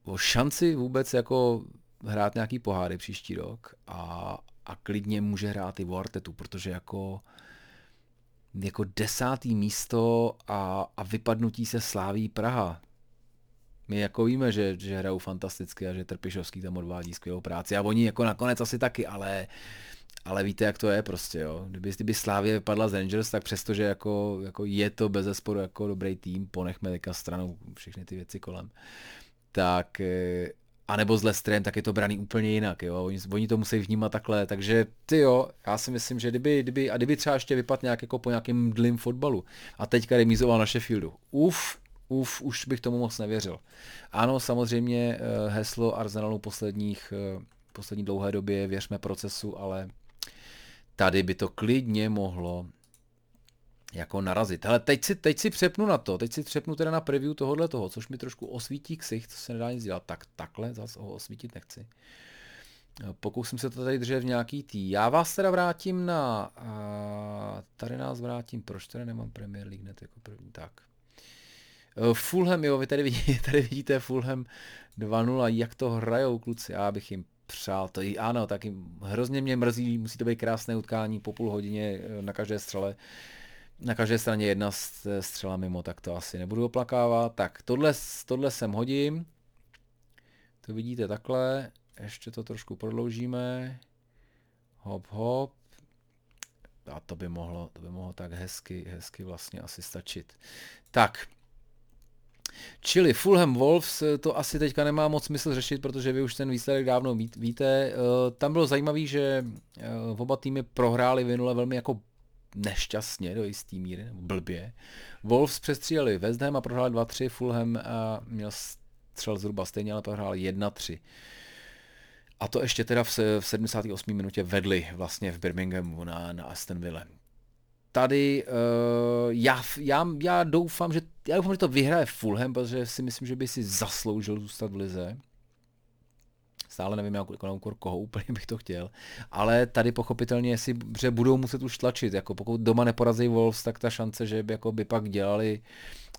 o šanci vůbec jako hrát nějaký poháry příští rok a, a klidně může hrát i o Artetu, protože jako jako desátý místo a, a vypadnutí se sláví Praha my jako víme, že, že hrajou fantasticky a že Trpišovský tam odvádí skvělou práci a oni jako nakonec asi taky, ale ale víte, jak to je prostě, jo. Kdyby, kdyby Slávě vypadla z Rangers, tak přestože jako, jako je to bez zesporu jako dobrý tým, ponechme teďka stranou všechny ty věci kolem, tak eh, a nebo s Lestrem, tak je to braný úplně jinak, jo. Oni, oni to musí vnímat takhle, takže ty jo, já si myslím, že kdyby, kdyby, a kdyby třeba ještě vypadl nějak jako po nějakém dlým fotbalu a teďka remizoval na Sheffieldu, uf, uf, už bych tomu moc nevěřil. Ano, samozřejmě eh, heslo Arsenalu posledních, eh, poslední dlouhé době věřme procesu, ale tady by to klidně mohlo jako narazit. Ale teď si, teď si přepnu na to, teď si přepnu teda na preview tohohle toho, což mi trošku osvítí ksich, co se nedá nic dělat. Tak takhle zase ho osvítit nechci. Eh, pokusím se to tady držet v nějaký tý. Já vás teda vrátím na... tady nás vrátím, proč teda nemám Premier League hned jako první? Tak. Eh, Fulham, jo, vy tady vidíte, tady vidíte Fulham 2-0, jak to hrajou kluci, já bych jim přál to. I ano, taky hrozně mě mrzí, musí to být krásné utkání po půl hodině eh, na každé střele. Na každé straně jedna střela mimo, tak to asi nebudu oplakávat. Tak tohle, tohle sem hodím. To vidíte takhle. Ještě to trošku prodloužíme. Hop, hop. A to by mohlo, to by mohlo tak hezky, hezky vlastně asi stačit. Tak, Čili Fulham Wolves, eh, to asi teďka nemá moc smysl řešit, protože vy už ten výsledek dávno víte. Eh, tam bylo zajímavé, že eh, oba týmy prohráli minule velmi jako nešťastně do jistý míry, blbě. Wolves přestříleli West Ham a prohráli 2-3, Fulham a měl střel zhruba stejně, ale prohráli 1-3. A to ještě teda v 78. minutě vedli vlastně v Birminghamu na, na Aston Villa tady uh, já, já, já, doufám, že, já doufám, že to vyhraje Fulham, protože si myslím, že by si zasloužil zůstat v lize. Stále nevím, jak, na úkor koho úplně bych to chtěl. Ale tady pochopitelně, si, že budou muset už tlačit. Jako pokud doma neporazí Wolves, tak ta šance, že by, jako by pak dělali,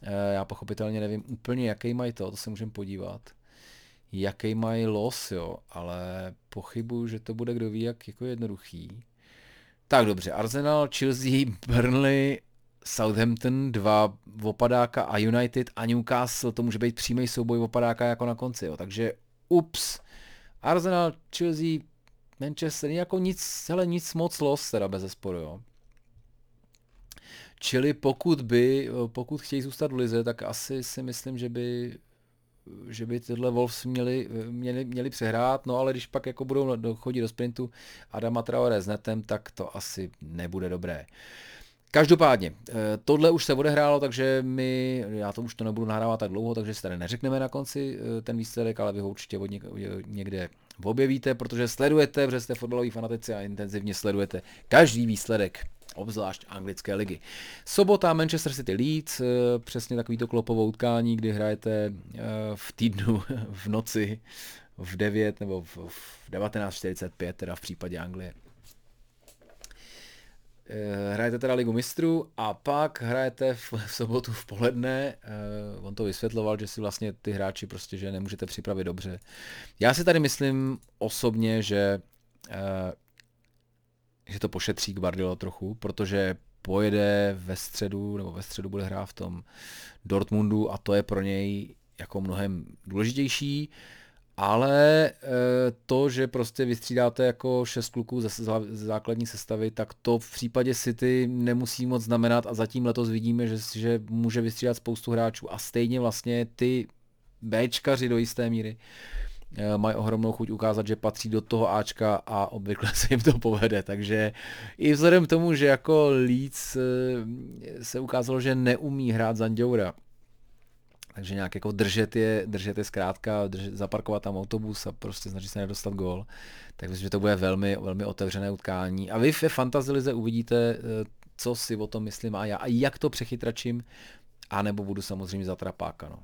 uh, já pochopitelně nevím úplně, jaký mají to, to se můžeme podívat. Jaký mají los, jo, ale pochybuju, že to bude kdo ví, jak jako jednoduchý. Tak dobře, Arsenal, Chelsea, Burnley, Southampton, dva opadáka a United a Newcastle, to může být přímý souboj opadáka jako na konci, jo. takže ups, Arsenal, Chelsea, Manchester, jako nic, hele, nic moc los teda bez zesporu, jo. Čili pokud by, pokud chtějí zůstat v lize, tak asi si myslím, že by že by tyhle Wolves měli, měli, měli přehrát, no ale když pak jako budou chodit do sprintu Adama Traore s netem, tak to asi nebude dobré. Každopádně, eh, tohle už se odehrálo, takže my, já to už to nebudu nahrávat tak dlouho, takže si tady neřekneme na konci eh, ten výsledek, ale vy ho určitě od někde objevíte, protože sledujete, protože jste fotbaloví fanatici a intenzivně sledujete každý výsledek obzvlášť anglické ligy. Sobota Manchester City Leeds, eh, přesně takový to klopovou utkání, kdy hrajete eh, v týdnu v noci v 9 nebo v 19.45, teda v případě Anglie. Eh, hrajete teda Ligu mistrů a pak hrajete v, v sobotu v poledne. On to vysvětloval, že si vlastně ty hráči prostě, že nemůžete připravit dobře. Já si tady myslím osobně, že že to pošetří Guardiola trochu, protože pojede ve středu, nebo ve středu bude hrát v tom Dortmundu a to je pro něj jako mnohem důležitější, ale eh, to, že prostě vystřídáte jako šest kluků ze základní sestavy, tak to v případě City nemusí moc znamenat a zatím letos vidíme, že, že může vystřídat spoustu hráčů a stejně vlastně ty Bčkaři do jisté míry mají ohromnou chuť ukázat, že patří do toho Ačka a obvykle se jim to povede, takže i vzhledem k tomu, že jako Leeds eh, se ukázalo, že neumí hrát Zanděura, takže nějak jako držet je, držet je zkrátka, držet, zaparkovat tam autobus a prostě snažit se nedostat gól. Tak myslím, že to bude velmi, velmi otevřené utkání. A vy ve Fantazilize uvidíte, eh, co si o tom myslím a já a jak to přechytračím, anebo budu samozřejmě za trapáka. No.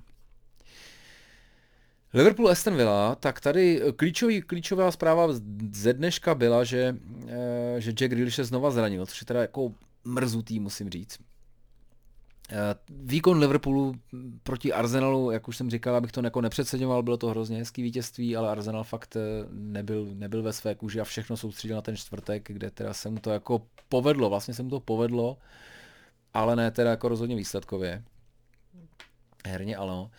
Liverpool Aston Villa, tak tady klíčový, klíčová zpráva ze dneška byla, že, eh, že Jack Grealish se znova zranil, což je teda jako mrzutý, musím říct. Eh, výkon Liverpoolu proti Arsenalu, jak už jsem říkal, abych to jako nepřeceňoval, bylo to hrozně hezký vítězství, ale Arsenal fakt eh, nebyl, nebyl ve své kůži a všechno soustředil na ten čtvrtek, kde teda se mu to jako povedlo, vlastně se mu to povedlo, ale ne teda jako rozhodně výsledkově. Herně ano.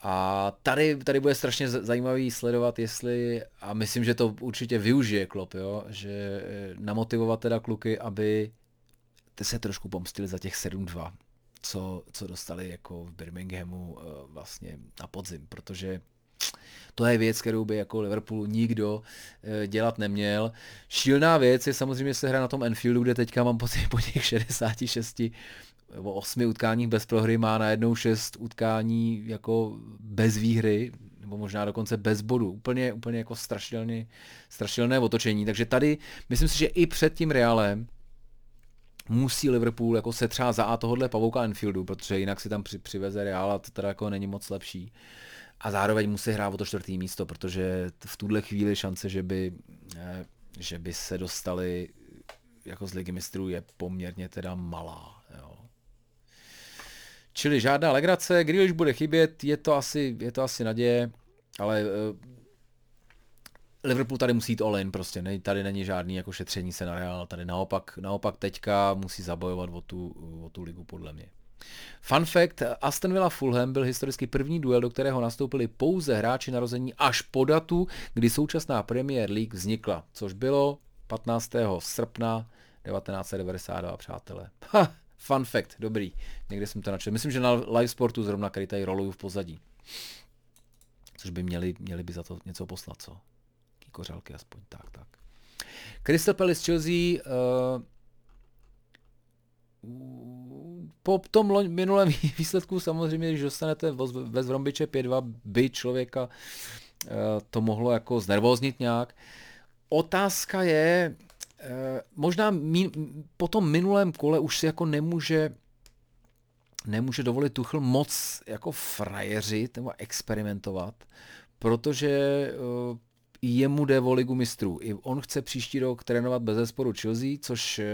A tady, tady bude strašně zajímavý sledovat, jestli, a myslím, že to určitě využije Klopp, jo, že eh, namotivovat teda kluky, aby se trošku pomstili za těch 7-2 co, co dostali jako v Birminghamu uh, vlastně na podzim, protože to je věc, kterou by jako Liverpoolu nikdo uh, dělat neměl. Šílená věc je samozřejmě se hra na tom Enfieldu, kde teďka mám pocit po těch 66 nebo 8 utkáních bez prohry má najednou 6 utkání jako bez výhry, nebo možná dokonce bez bodu. Úplně, úplně jako strašidelné, strašidelné otočení. Takže tady myslím si, že i před tím Realem musí Liverpool jako se třeba za A tohohle pavouka Enfieldu, protože jinak si tam při, přiveze Real a to teda jako není moc lepší. A zároveň musí hrát o to čtvrtý místo, protože v tuhle chvíli šance, že by, eh, že by se dostali jako z ligy mistrů je poměrně teda malá. Čili žádná legrace, když bude chybět, je to asi, je to asi naděje, ale eh, Liverpool tady musí jít all in prostě, ne, tady není žádný jako šetření se na Real, tady naopak, naopak teďka musí zabojovat o tu, o tu ligu podle mě. Fun fact, Aston Villa Fulham byl historicky první duel, do kterého nastoupili pouze hráči narození až po datu, kdy současná Premier League vznikla, což bylo 15. srpna 1992, přátelé. Ha, fun fact, dobrý, někde jsem to načel. Myslím, že na live sportu zrovna, který tady roluju v pozadí. Což by měli, měli by za to něco poslat, co? kořálky aspoň, tak, tak. Crystal Palace Chelsea uh, po tom loň, minulém výsledku samozřejmě, když dostanete ve Vrombiče 5-2, by člověka uh, to mohlo jako znervoznit nějak. Otázka je, možná mín, po tom minulém kole už si jako nemůže nemůže dovolit Tuchl moc jako frajeřit nebo experimentovat, protože uh, jemu jde o ligu mistrů. I on chce příští rok trénovat bez zesporu Chelsea, což eh,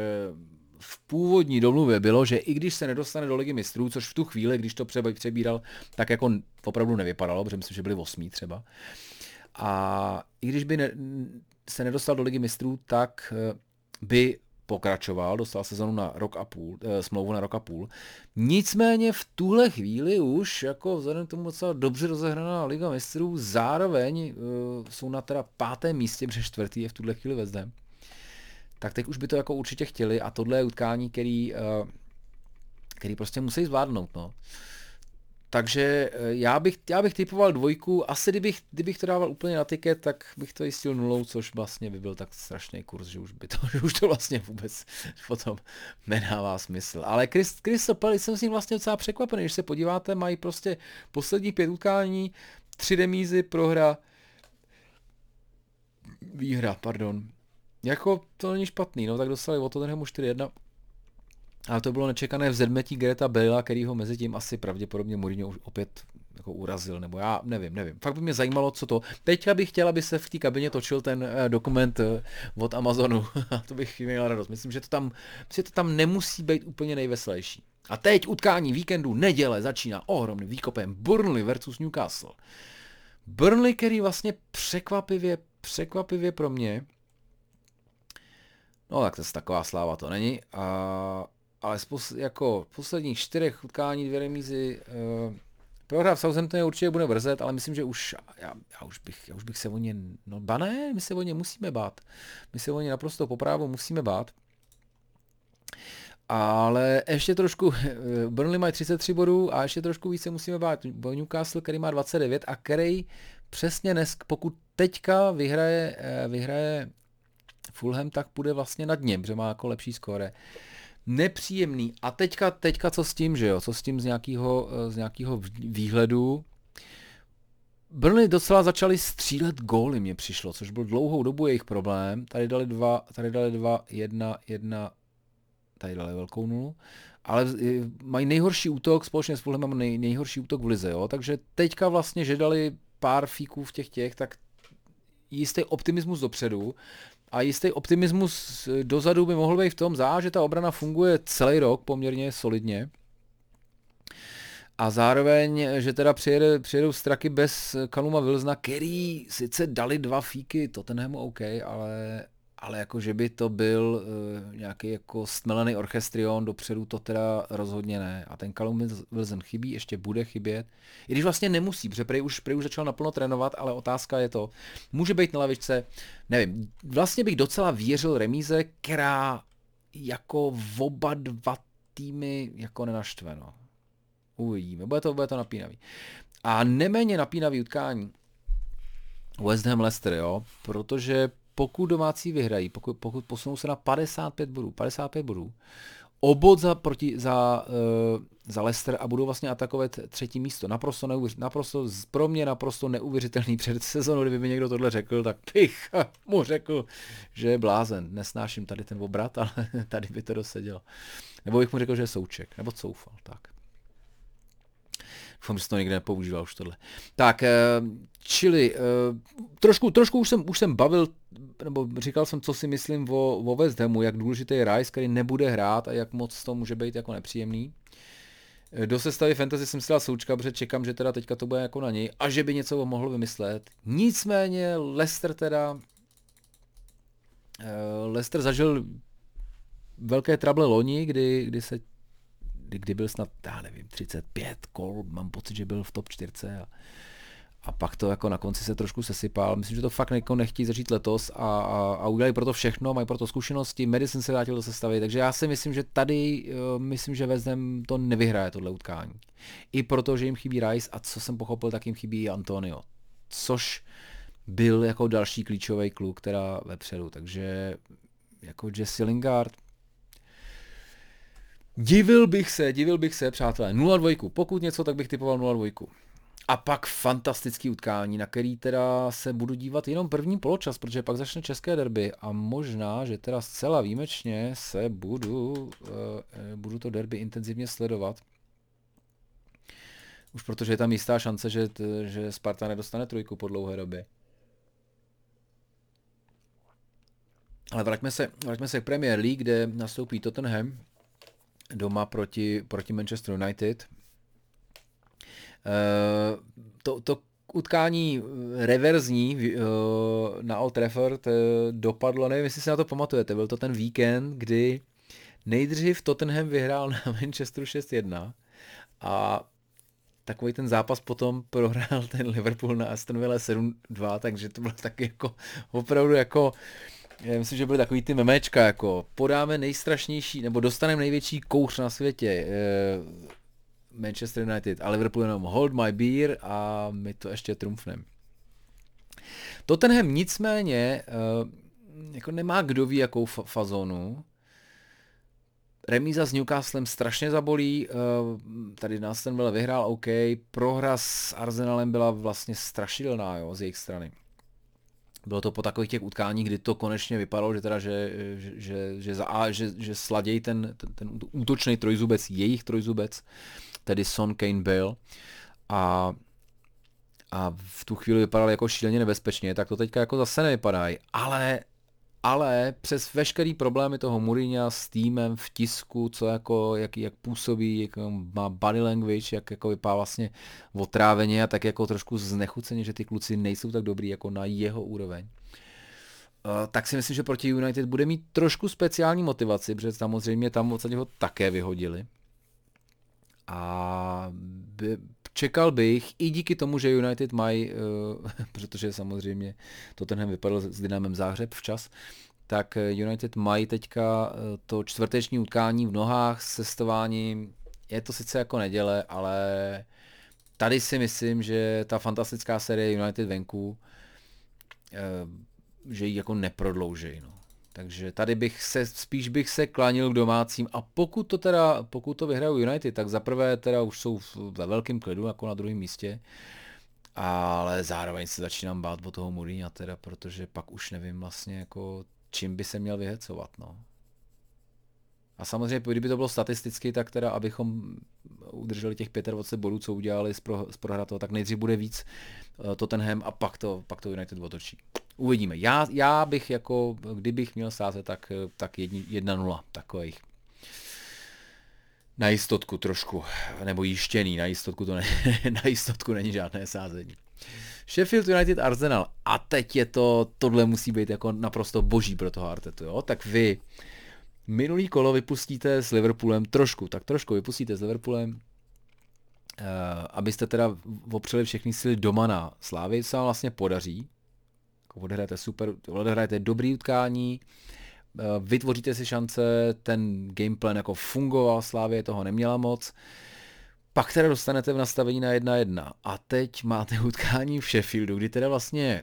v původní domluvě bylo, že i když se nedostane do ligy mistrů, což v tu chvíli, když to přebíral, tak jako opravdu nevypadalo, protože myslím, že byli osmí třeba. A i když by ne, se nedostal do ligy mistrů, tak eh, by pokračoval, dostal sezonu na rok a půl, e, smlouvu na rok a půl. Nicméně v tuhle chvíli už jako vzhledem k tomu docela dobře rozehraná Liga mistrů, zároveň e, jsou na teda pátém místě, protože čtvrtý je v tuhle chvíli vezdem. Tak teď už by to jako určitě chtěli a tohle je utkání, který, který prostě musí zvládnout. No. Takže eh, já bych, já bych typoval dvojku, asi kdybych, kdybych to dával úplně na tiket, tak bych to jistil nulou, což vlastně by byl tak strašný kurz, že už, by to, že už to vlastně vůbec potom nedává smysl. Ale Chris, Crystal Palace jsem s ním vlastně docela překvapený, když se podíváte, mají prostě poslední pět utkání, tři remízy, prohra, výhra, pardon. Jako to není špatný, no tak dostali od Tottenhamu 4-1 ale to bylo nečekané vzedmetí Greta Bale, který ho mezi tím asi pravděpodobně Mourinho už opět jako urazil, nebo já nevím, nevím. Fakt by mě zajímalo, co to. Teď bych chtěl, aby se v té kabině točil ten uh, dokument uh, od Amazonu. to bych měl radost. Myslím, že to tam, že to tam nemusí být úplně nejveselější. A teď utkání víkendu, neděle, začíná ohromným výkopem Burnley versus Newcastle. Burnley, který vlastně překvapivě, překvapivě pro mě, no tak to je taková sláva to není, a ale z pos, jako posledních čtyřech utkání dvě remízy, uh, prohra v Southamptoně určitě bude brzet, ale myslím, že už, já, já, už bych, já už bych se o ně, no ba ne, my se o ně musíme bát. My se o ně naprosto poprávu musíme bát. Ale ještě trošku, eh, Burnley mají 33 bodů a ještě trošku více musíme bát. Newcastle, který má 29 a který přesně dnes, pokud teďka vyhraje, eh, vyhraje Fulham, tak bude vlastně nad něm, protože má jako lepší skóre. Nepříjemný. A teďka, teďka co s tím, že jo? Co s tím z nějakého, z nějakého výhledu? Brny docela začali střílet góly, mě přišlo, což byl dlouhou dobu jejich problém. Tady dali dva, tady dali dva, jedna, jedna, tady dali velkou nulu. Ale mají nejhorší útok, společně s Fulhamem nej, nejhorší útok v lize, jo. Takže teďka vlastně, že dali pár fíků v těch těch, tak jistý optimismus dopředu a jistý optimismus dozadu by mohl být v tom zá, že ta obrana funguje celý rok poměrně solidně. A zároveň, že teda přijede, přijedou straky bez Kaluma Wilsona, který sice dali dva fíky Tottenhamu OK, ale, ale jako že by to byl uh, nějaký jako stmelený orchestrion dopředu, to teda rozhodně ne. A ten Kalum Wilson chybí, ještě bude chybět. I když vlastně nemusí, protože prej už, prej už začal naplno trénovat, ale otázka je to, může být na lavičce, nevím, vlastně bych docela věřil remíze, která jako v oba dva týmy jako nenaštve, no. Uvidíme, bude to, bude to napínavý. A neméně napínavý utkání West Ham Leicester, jo, protože pokud domácí vyhrají, pokud, pokud posunou se na 55 bodů, 55 bodů, obod za, proti, za, uh, za Leicester a budou vlastně atakovat třetí místo. Naprosto, neuvěř, naprosto pro mě naprosto neuvěřitelný před sezónou, kdyby mi někdo tohle řekl, tak bych mu řekl, že je blázen. Nesnáším tady ten obrat, ale tady by to dosedělo. Nebo bych mu řekl, že je souček, nebo coufal, tak. Doufám, že to nikdy nepoužíval už tohle. Tak, eh, čili eh, trošku, trošku už jsem, už jsem bavil, nebo říkal jsem, co si myslím o, o West Hamu, jak důležitý je Rice, který nebude hrát a jak moc to může být jako nepříjemný. Eh, do sestavy fantasy jsem si dal součka, protože čekám, že teda teďka to bude jako na něj a že by něco mohl vymyslet. Nicméně Lester teda Lester zažil velké trable loni, kdy, kdy se kdy, byl snad, já nevím, 35 kol, mám pocit, že byl v top 4 a, a pak to jako na konci se trošku sesypal. Myslím, že to fakt jako nechtí začít letos a, a, a udělali pro to všechno, mají pro to zkušenosti, Medicine se vrátil do sestavy, takže já si myslím, že tady, uh, myslím, že Vezem to nevyhraje tohle utkání. I proto, že jim chybí Rice a co jsem pochopil, tak jim chybí Antonio. Což byl jako další klíčový kluk, která vepředu, takže jako Jesse Lingard, Divil bych se, divil bych se, přátelé, 0-2, pokud něco, tak bych typoval 0-2. A pak fantastický utkání, na který teda se budu dívat jenom první poločas, protože pak začne české derby a možná, že teda zcela výjimečně se budu, uh, budu to derby intenzivně sledovat. Už protože je tam jistá šance, že, že Sparta nedostane trojku po dlouhé době. Ale vraťme se, vraťme se k Premier League, kde nastoupí Tottenham doma proti, proti Manchester United. Uh, to, to utkání reverzní uh, na Old Trafford uh, dopadlo, nevím, jestli si na to pamatujete, byl to ten víkend, kdy nejdřív Tottenham vyhrál na Manchesteru 6-1 a takový ten zápas potom prohrál ten Liverpool na Aston Villa 7-2, takže to bylo taky jako opravdu jako já myslím, že byly takový ty memečka, jako podáme nejstrašnější, nebo dostaneme největší kouř na světě, eh, Manchester United a Liverpool jenom hold my beer a my to ještě trumfnem. Tottenham nicméně eh, jako nemá kdo ví jakou fa- fazonu. Remíza s Newcastlem strašně zabolí, eh, tady nás ten vyhrál OK, prohra s Arsenalem byla vlastně strašidelná jo, z jejich strany bylo to po takových těch utkáních, kdy to konečně vypadalo, že teda, že, že, že, že, za A, že, že sladějí ten, ten, ten útočný trojzubec, jejich trojzubec, tedy Son, Kane, Bale. A, a v tu chvíli vypadali jako šíleně nebezpečně, tak to teďka jako zase nevypadají. Ale ale přes veškerý problémy toho Mourinha s týmem v tisku, co jako, jak, jak působí, jak má body language, jak jako vypadá vlastně otráveně a tak jako trošku znechuceně, že ty kluci nejsou tak dobrý jako na jeho úroveň. Uh, tak si myslím, že proti United bude mít trošku speciální motivaci, protože samozřejmě tam odsadě ho také vyhodili. A by, čekal bych, i díky tomu, že United mají, uh, protože samozřejmě to tenhle vypadl s Dynamem Záhřeb včas, tak eh, United mají teďka eh, to čtvrteční utkání v nohách s cestováním. Je to sice jako neděle, ale tady si myslím, že ta fantastická série United venku, že ji jako neprodlouží. No. Takže tady bych se, spíš bych se klanil k domácím a pokud to teda, pokud to vyhrajou United, tak zaprvé teda už jsou ve velkém klidu jako na druhém místě, ale zároveň se začínám bát o toho Mourinha teda, protože pak už nevím vlastně jako čím by se měl vyhecovat, no. A samozřejmě, kdyby to bylo statisticky, tak teda, abychom udrželi těch 25 bodů, co udělali z, pro, z prohratoho, tak nejdřív bude víc uh, Tottenham a pak to, pak to United otočí. Uvidíme. Já, já bych jako, kdybych měl sázet, tak, tak 1-0 takových. Na jistotku trošku, nebo jištěný, na jistotku to ne, na jistotku není žádné sázení. Sheffield United Arsenal. A teď je to, tohle musí být jako naprosto boží pro toho Artetu, jo? Tak vy minulý kolo vypustíte s Liverpoolem trošku, tak trošku vypustíte s Liverpoolem, uh, abyste teda opřeli všechny síly doma na Slávy, se vám vlastně podaří. Jako odehrajete super, odehrajete dobrý utkání, uh, vytvoříte si šance, ten gameplan jako fungoval, Slávě toho neměla moc. Pak teda dostanete v nastavení na 1-1 a teď máte utkání v Sheffieldu, kdy teda vlastně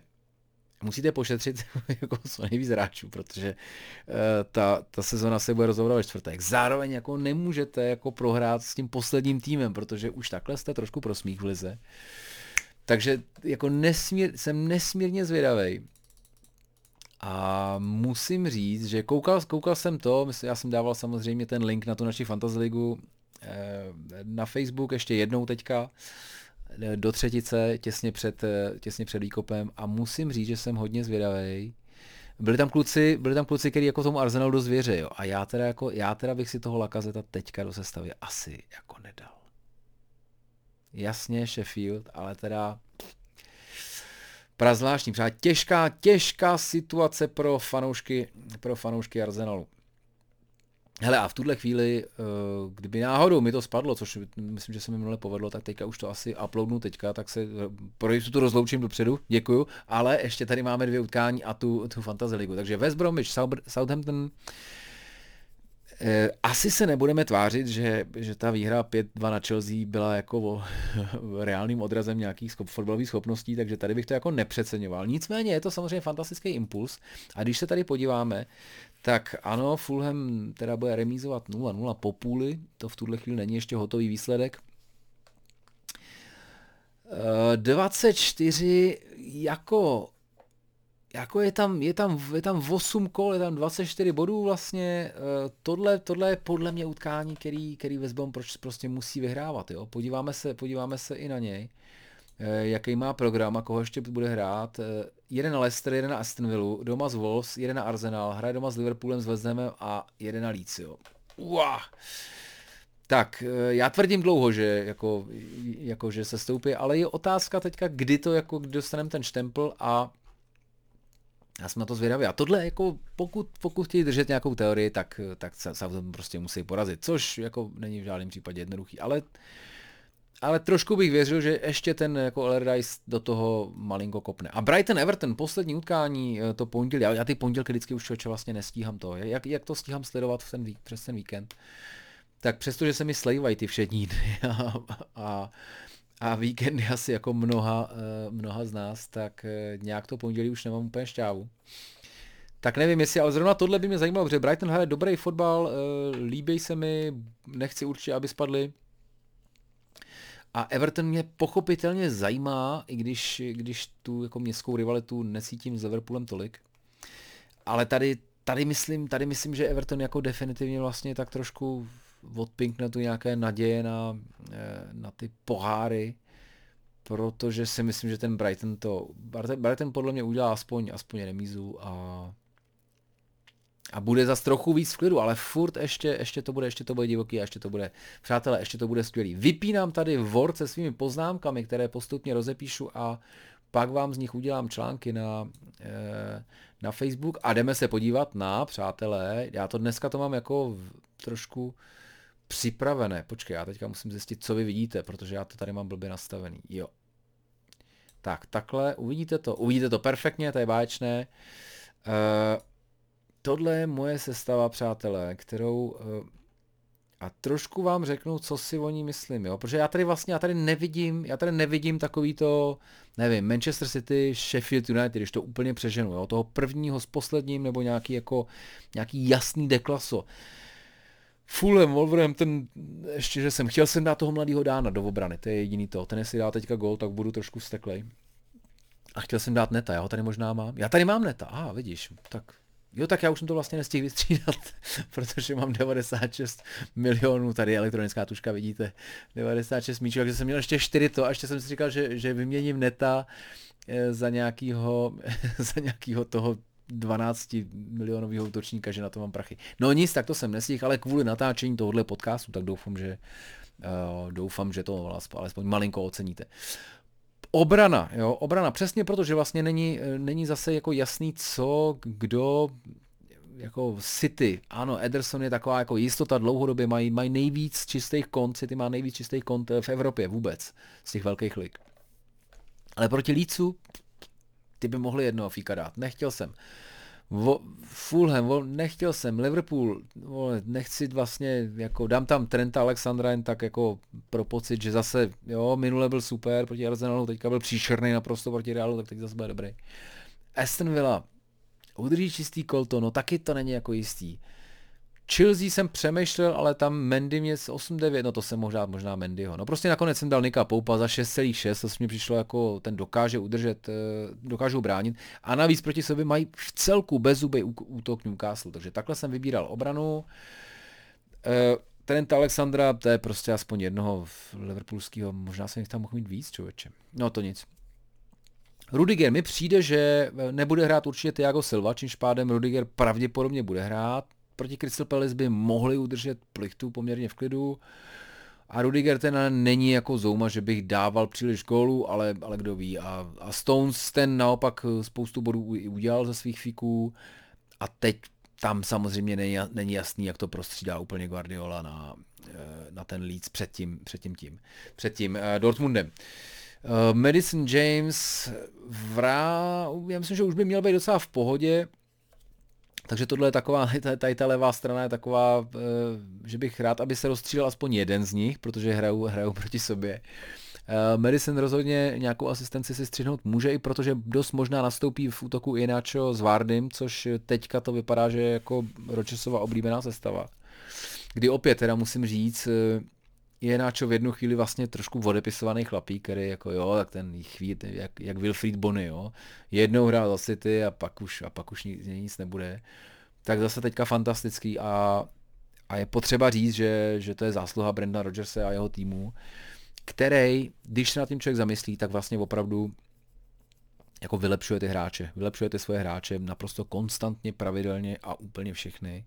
musíte pošetřit jako co nejvíc hráčů, protože uh, ta, ta sezona se bude rozhodovat ve čtvrtek. Zároveň jako nemůžete jako prohrát s tím posledním týmem, protože už takhle jste trošku prosmích v lize. Takže jako nesmír, jsem nesmírně zvědavý. A musím říct, že koukal, koukal jsem to, já jsem dával samozřejmě ten link na tu naši Fantasy Ligu Eh, na Facebook ještě jednou teďka eh, do třetice, těsně před, eh, těsně před výkopem a musím říct, že jsem hodně zvědavý. Byli tam kluci, byli tam kluci, kteří jako tomu Arsenalu dost jo. A já teda, jako, já teda bych si toho Lakazeta teďka do sestavy asi jako nedal. Jasně Sheffield, ale teda prazvláštní, třeba těžká, těžká situace pro fanoušky, pro fanoušky Arsenalu. Hele a v tuhle chvíli, eh, kdyby náhodou mi to spadlo, což myslím, že se mi minule povedlo, tak teďka už to asi uploadnu teďka, tak se pro jistotu rozloučím dopředu, děkuju, ale ještě tady máme dvě utkání a tu, tu Fantasy Ligu. Takže West Bromwich, Southampton, Eh, asi se nebudeme tvářit, že, že ta výhra 5-2 na Chelsea byla jako reálným odrazem nějakých schop, fotbalových schopností, takže tady bych to jako nepřeceňoval. Nicméně je to samozřejmě fantastický impuls a když se tady podíváme, tak ano, Fulham teda bude remízovat 0-0 po půli, to v tuhle chvíli není ještě hotový výsledek. 24 eh, jako jako je tam, je tam, je tam 8 kol, je tam 24 bodů vlastně, eh, tohle, tohle je podle mě utkání, který, který West Brom prostě musí vyhrávat, jo. Podíváme se, podíváme se i na něj, eh, jaký má program a koho ještě bude hrát. Eh, jeden na Leicester, jeden na Aston Villa, doma z Wolves, jeden na Arsenal, hraje doma s Liverpoolem, s West Hamem a jeden na Leeds, jo. Uah. Tak, já tvrdím dlouho, že, jako, jako, že se stoupí, ale je otázka teďka, kdy to jako dostaneme ten štempl a já jsem na to zvědavý. A tohle, jako, pokud, pokud chtějí držet nějakou teorii, tak, tak Southampton prostě musí porazit, což jako není v žádném případě jednoduchý. Ale, ale trošku bych věřil, že ještě ten jako Allardyce do toho malinko kopne. A Brighton Everton, poslední utkání, eh, to pondělí, já, já ty pondělky vždycky už člověče vlastně nestíhám to. Jak, jak to stíhám sledovat v ten, vík, přes ten víkend? Tak přestože se mi slejvají ty všední dny a, a a víkendy asi jako mnoha, eh, mnoha z nás, tak eh, nějak to pondělí už nemám úplně šťávu. Tak nevím, jestli, ale zrovna tohle by mě zajímalo, protože Brighton hraje dobrý fotbal, eh, líbí se mi, nechci určitě, aby spadli. A Everton mě pochopitelně zajímá, i když, když tu jako městskou rivalitu necítím s Liverpoolem tolik. Ale tady, tady, myslím, tady myslím, že Everton jako definitivně vlastně tak trošku odpinkne tu nějaké naděje na, eh, na ty poháry, protože si myslím, že ten Brighton to, Brighton podle mě udělá aspoň, aspoň remízu a a bude zas trochu víc v klidu, ale furt ještě, ještě to bude, ještě to bude divoký a ještě to bude, přátelé, ještě to bude skvělý. Vypínám tady Word se svými poznámkami, které postupně rozepíšu a pak vám z nich udělám články na, eh, na Facebook a jdeme se podívat na, přátelé, já to dneska to mám jako trošku připravené. Počkej, já teďka musím zjistit, co vy vidíte, protože já to tady mám blbě nastavený. Jo. Tak, takhle, uvidíte to, uvidíte to perfektně, to je báječné. Uh, tohle je moje sestava, přátelé, kterou uh, a trošku vám řeknu, co si o ní myslím, jo, protože já tady vlastně, já tady nevidím, já tady nevidím takový to, nevím, Manchester City, Sheffield United, když to úplně přeženu, jo, toho prvního s posledním, nebo nějaký jako, nějaký jasný deklaso. Fulham, Wolverhampton, ještě, že jsem chtěl jsem dát toho mladého Dána do obrany, to je jediný to, ten jestli dá teďka gol, tak budu trošku steklej. A chtěl jsem dát neta, já ho tady možná mám. Já tady mám neta, aha, vidíš, tak Jo, tak já už jsem to vlastně nestihl vystřídat, protože mám 96 milionů, tady elektronická tuška, vidíte, 96 míčů, takže jsem měl ještě 4 to a ještě jsem si říkal, že, že vyměním neta eh, za nějakýho, za nějakýho toho 12 milionového útočníka, že na to mám prachy. No nic, tak to jsem nestihl, ale kvůli natáčení tohohle podcastu, tak doufám, že uh, doufám, že to alespoň malinko oceníte. Obrana, jo, obrana, přesně protože vlastně není, není zase jako jasný, co, kdo, jako City, ano, Ederson je taková jako jistota dlouhodobě, mají, mají nejvíc čistých kont, City má nejvíc čistých kont v Evropě vůbec, z těch velkých lig. Ale proti Lícu, ty by mohli jednoho fíka dát, nechtěl jsem. Vo, Fulham, vo, nechtěl jsem, Liverpool, vole, nechci vlastně, jako dám tam Trenta Alexandra jen tak jako pro pocit, že zase, jo, minule byl super proti Arsenalu, teďka byl příšerný naprosto proti Realu, tak teď zase bude dobrý. Aston Villa, udrží čistý kolto, no taky to není jako jistý. Chelsea jsem přemýšlel, ale tam Mendy mě z 8-9, no to jsem možná, možná Mendyho. No prostě nakonec jsem dal Nika Poupa za 6,6, to mi přišlo jako ten dokáže udržet, eh, dokážou bránit. A navíc proti sobě mají v celku bezzubej útok Newcastle, takže takhle jsem vybíral obranu. Eh, Trent Alexandra, to je prostě aspoň jednoho Liverpoolského, možná jsem jich tam mohl mít víc, člověče. No to nic. Rudiger mi přijde, že nebude hrát určitě Thiago Silva, čímž pádem Rudiger pravděpodobně bude hrát proti Crystal Palace by mohli udržet plichtu poměrně v klidu. A Rudiger ten není jako Zouma, že bych dával příliš gólů, ale, ale kdo ví. A, a Stones ten naopak spoustu bodů udělal ze svých fíků a teď tam samozřejmě není, není jasný, jak to prostřídá úplně Guardiola na, eh, na ten Leeds před tím, před tím, tím před tím uh, Dortmundem. Uh, Madison James, vrá, já myslím, že už by měl být docela v pohodě, takže tohle je taková, tady ta levá strana je taková, eh, že bych rád, aby se rozstřílel aspoň jeden z nich, protože hrajou, hrajou proti sobě. Uh, Madison rozhodně nějakou asistenci si střihnout může, i protože dost možná nastoupí v útoku Inacho s Vardym, což teďka to vypadá, že je jako Ročesova oblíbená sestava. Kdy opět teda musím říct, eh, je Náčo v jednu chvíli vlastně trošku odepisovaný chlapík, který jako jo, tak ten chvíli, jak, jak Wilfried Bonny, jo. Jednou hrál za City a pak už, a pak už nic, nic nebude. Tak zase teďka fantastický a, a je potřeba říct, že, že to je zásluha Brenda Rodgerse a jeho týmu, který, když se na tím člověk zamyslí, tak vlastně opravdu jako vylepšuje ty hráče. Vylepšuje ty svoje hráče naprosto konstantně, pravidelně a úplně všechny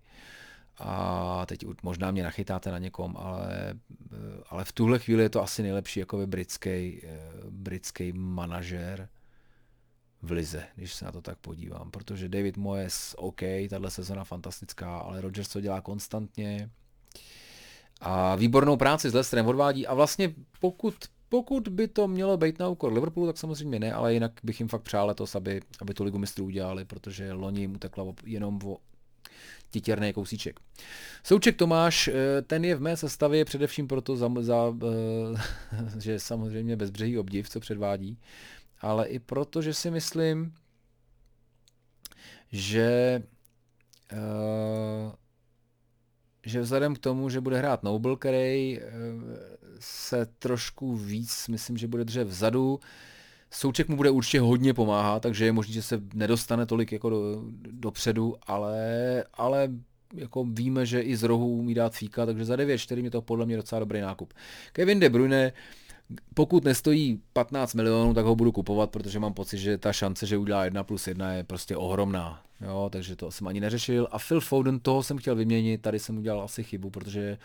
a teď možná mě nachytáte na někom, ale, ale v tuhle chvíli je to asi nejlepší jako britský, britský manažer v lize, když se na to tak podívám, protože David Moyes, OK, tahle sezona fantastická, ale Rodgers to dělá konstantně. A výbornou práci s Leicesterem odvádí. A vlastně pokud, pokud by to mělo být na úkor Liverpoolu, tak samozřejmě ne, ale jinak bych jim fakt přál letos, aby, aby tu ligu mistrů udělali, protože loni jim utekla jenom o titěrný kousíček. Souček Tomáš, eh, ten je v mé sestavě především proto, za, za, eh, že samozřejmě bezbřehý obdiv, co předvádí, ale i proto, že si myslím, že uh, že vzhledem k tomu, že bude hrát Noble, který se trošku víc, myslím, že bude držet vzadu, Souček mu bude určitě hodně pomáhat, takže je možné, že se nedostane tolik jako do, dopředu, ale, ale jako víme, že i z rohu umí dát fíka, takže za 9-4 je to podle mě docela dobrý nákup. Kevin De Bruyne, pokud nestojí 15 milionů, tak ho budu kupovat, protože mám pocit, že ta šance, že udělá 1 plus 1 je prostě ohromná. Jo, takže to jsem ani neřešil. A Phil Foden, toho jsem chtěl vyměnit, tady jsem udělal asi chybu, protože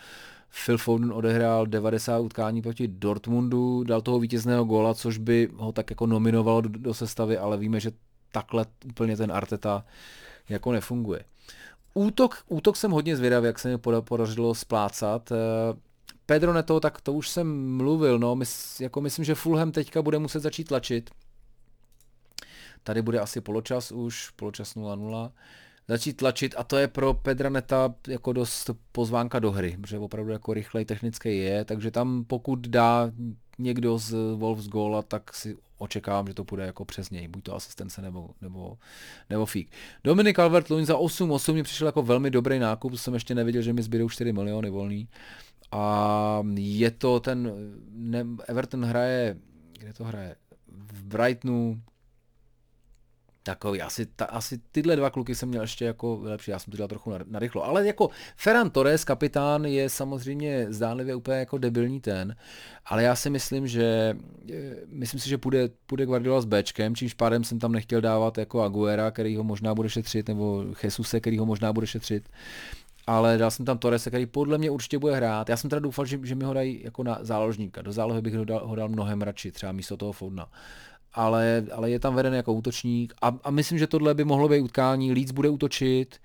Phil Foden odehrál 90 utkání proti Dortmundu, dal toho vítězného góla, což by ho tak jako nominovalo do, do sestavy, ale víme, že takhle úplně ten Arteta jako nefunguje. Útok, útok jsem hodně zvědavý, jak se mi podařilo splácat. Pedro Neto, tak to už jsem mluvil, no, mys, jako myslím, že Fulham teďka bude muset začít tlačit. Tady bude asi poločas už, poločas 0-0. začít tlačit a to je pro Pedra Neta jako dost pozvánka do hry, protože opravdu jako rychlej technický je, takže tam pokud dá někdo z Wolves góla, tak si očekávám, že to půjde jako přes něj, buď to asistence nebo, nebo, nebo fík. Dominik Albert-Lewin za 8-8 mi přišel jako velmi dobrý nákup, jsem ještě neviděl, že mi zbydou 4 miliony volný. A je to ten, ne, Everton hraje, kde to hraje? V Brightonu, takový, asi, ta, asi tyhle dva kluky jsem měl ještě jako lepší, já jsem to dělal trochu narychlo, ale jako Ferran Torres, kapitán, je samozřejmě zdánlivě úplně jako debilní ten, ale já si myslím, že myslím si, že půjde, půjde Guardiola s Bčkem, čímž pádem jsem tam nechtěl dávat jako Aguera, který ho možná bude šetřit, nebo Jesuse, který ho možná bude šetřit, ale dal jsem tam Torrese, který podle mě určitě bude hrát. Já jsem teda doufal, že, že mi ho dají jako na záložníka. Do zálohy bych ho dal, ho dal mnohem radši, třeba místo toho Foudna ale, ale je tam veden jako útočník a, a myslím, že tohle by mohlo být utkání, Leeds bude útočit,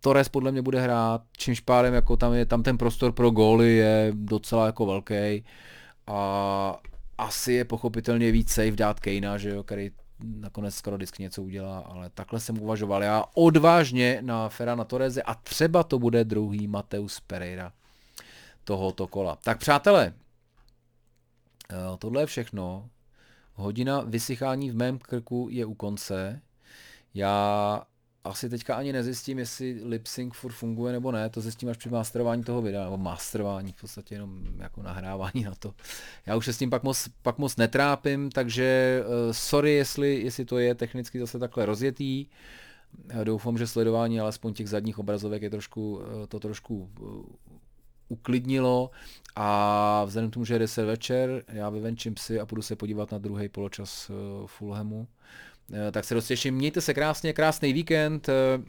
Torres podle mě bude hrát, čímž pádem jako tam je tam ten prostor pro góly je docela jako velký a asi je pochopitelně víc safe dát Kejna, že jo, který nakonec skoro vždycky něco udělá, ale takhle jsem uvažoval já odvážně na Ferrana Torreze a třeba to bude druhý Mateus Pereira tohoto kola. Tak přátelé, eh, tohle je všechno. Hodina vysychání v mém krku je u konce. Já asi teďka ani nezjistím, jestli lip-sync furt funguje nebo ne, to zjistím až při masterování toho videa, nebo masterování, v podstatě jenom jako nahrávání na to. Já už se s tím pak moc, pak moc netrápím, takže uh, sorry, jestli, jestli to je technicky zase takhle rozjetý. Já doufám, že sledování alespoň těch zadních obrazovek je trošku, uh, to trošku uh, uklidnilo a vzhledem k tomu, že je 10 večer, já vyvenčím si a půjdu se podívat na druhý poločas Fulhamu, tak se dost těším. Mějte se krásně, krásný víkend. Uh,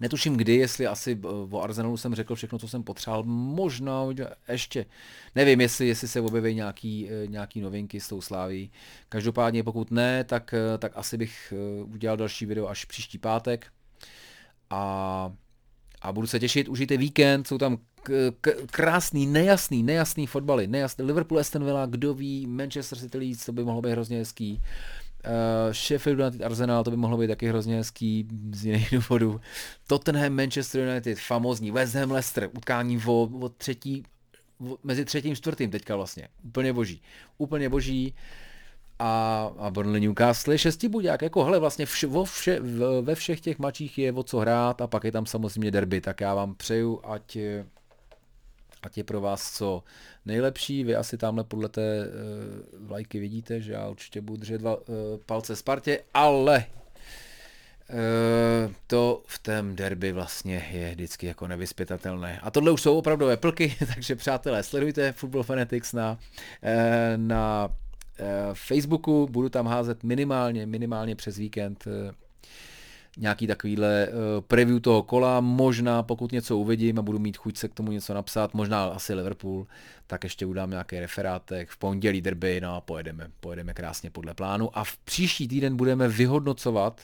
Netuším kdy, jestli asi o Arsenalu jsem řekl všechno, co jsem potřeboval. Možná ještě. Nevím, jestli, jestli se objeví nějaký, nějaký novinky s tou sláví. Každopádně pokud ne, tak, tak asi bych udělal další video až příští pátek. A, a budu se těšit, užijte víkend, jsou tam k, krásný, nejasný, nejasný fotbaly, nejasný. Liverpool, Aston Villa, kdo ví, Manchester City Leeds, to by mohlo být hrozně hezký. Uh, Sheffield United Arsenal, to by mohlo být taky hrozně hezký z jiných důvodů. Tottenham, Manchester United, famózní, West Ham, Leicester, utkání o, o třetí, o, mezi třetím a čtvrtým teďka vlastně. Úplně boží. Úplně boží. A, a Burnley Newcastle šestibuďák, jako hele vlastně vše, vo vše, ve všech těch mačích je o co hrát a pak je tam samozřejmě derby, tak já vám přeju, ať ať je pro vás co nejlepší. Vy asi tamhle podle té uh, vlajky vidíte, že já určitě budu držet dva, uh, palce Spartě, ale Uh, to v tom derby vlastně je vždycky jako nevyspětatelné. A tohle už jsou opravdové plky, takže přátelé, sledujte Football Fanatics na, uh, na uh, Facebooku, budu tam házet minimálně, minimálně přes víkend nějaký takovýhle uh, preview toho kola, možná pokud něco uvidím a budu mít chuť se k tomu něco napsat, možná asi Liverpool, tak ještě udám nějaký referátek, v pondělí derby, no a pojedeme, pojedeme krásně podle plánu a v příští týden budeme vyhodnocovat,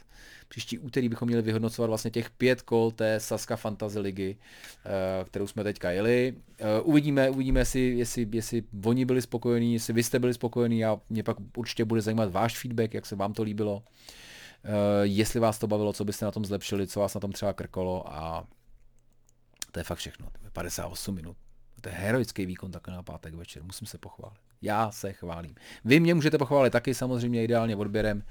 příští úterý bychom měli vyhodnocovat vlastně těch pět kol té Saska Fantasy ligy, uh, kterou jsme teďka jeli. Uh, uvidíme, uvidíme, jestli, jestli, jestli oni byli spokojení, jestli vy jste byli spokojení a mě pak určitě bude zajímat váš feedback, jak se vám to líbilo. Eh, jestli vás to bavilo, co byste na tom zlepšili, co vás na tom třeba krkolo a to je fakt všechno. 58 minut. To je heroický výkon takhle na pátek večer, musím se pochválit. Já se chválím. Vy mě můžete pochválit taky samozřejmě ideálně odběrem,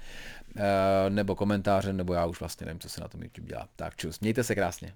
eh, nebo komentářem, nebo já už vlastně nevím, co se na tom YouTube dělá. Tak čus, mějte se krásně.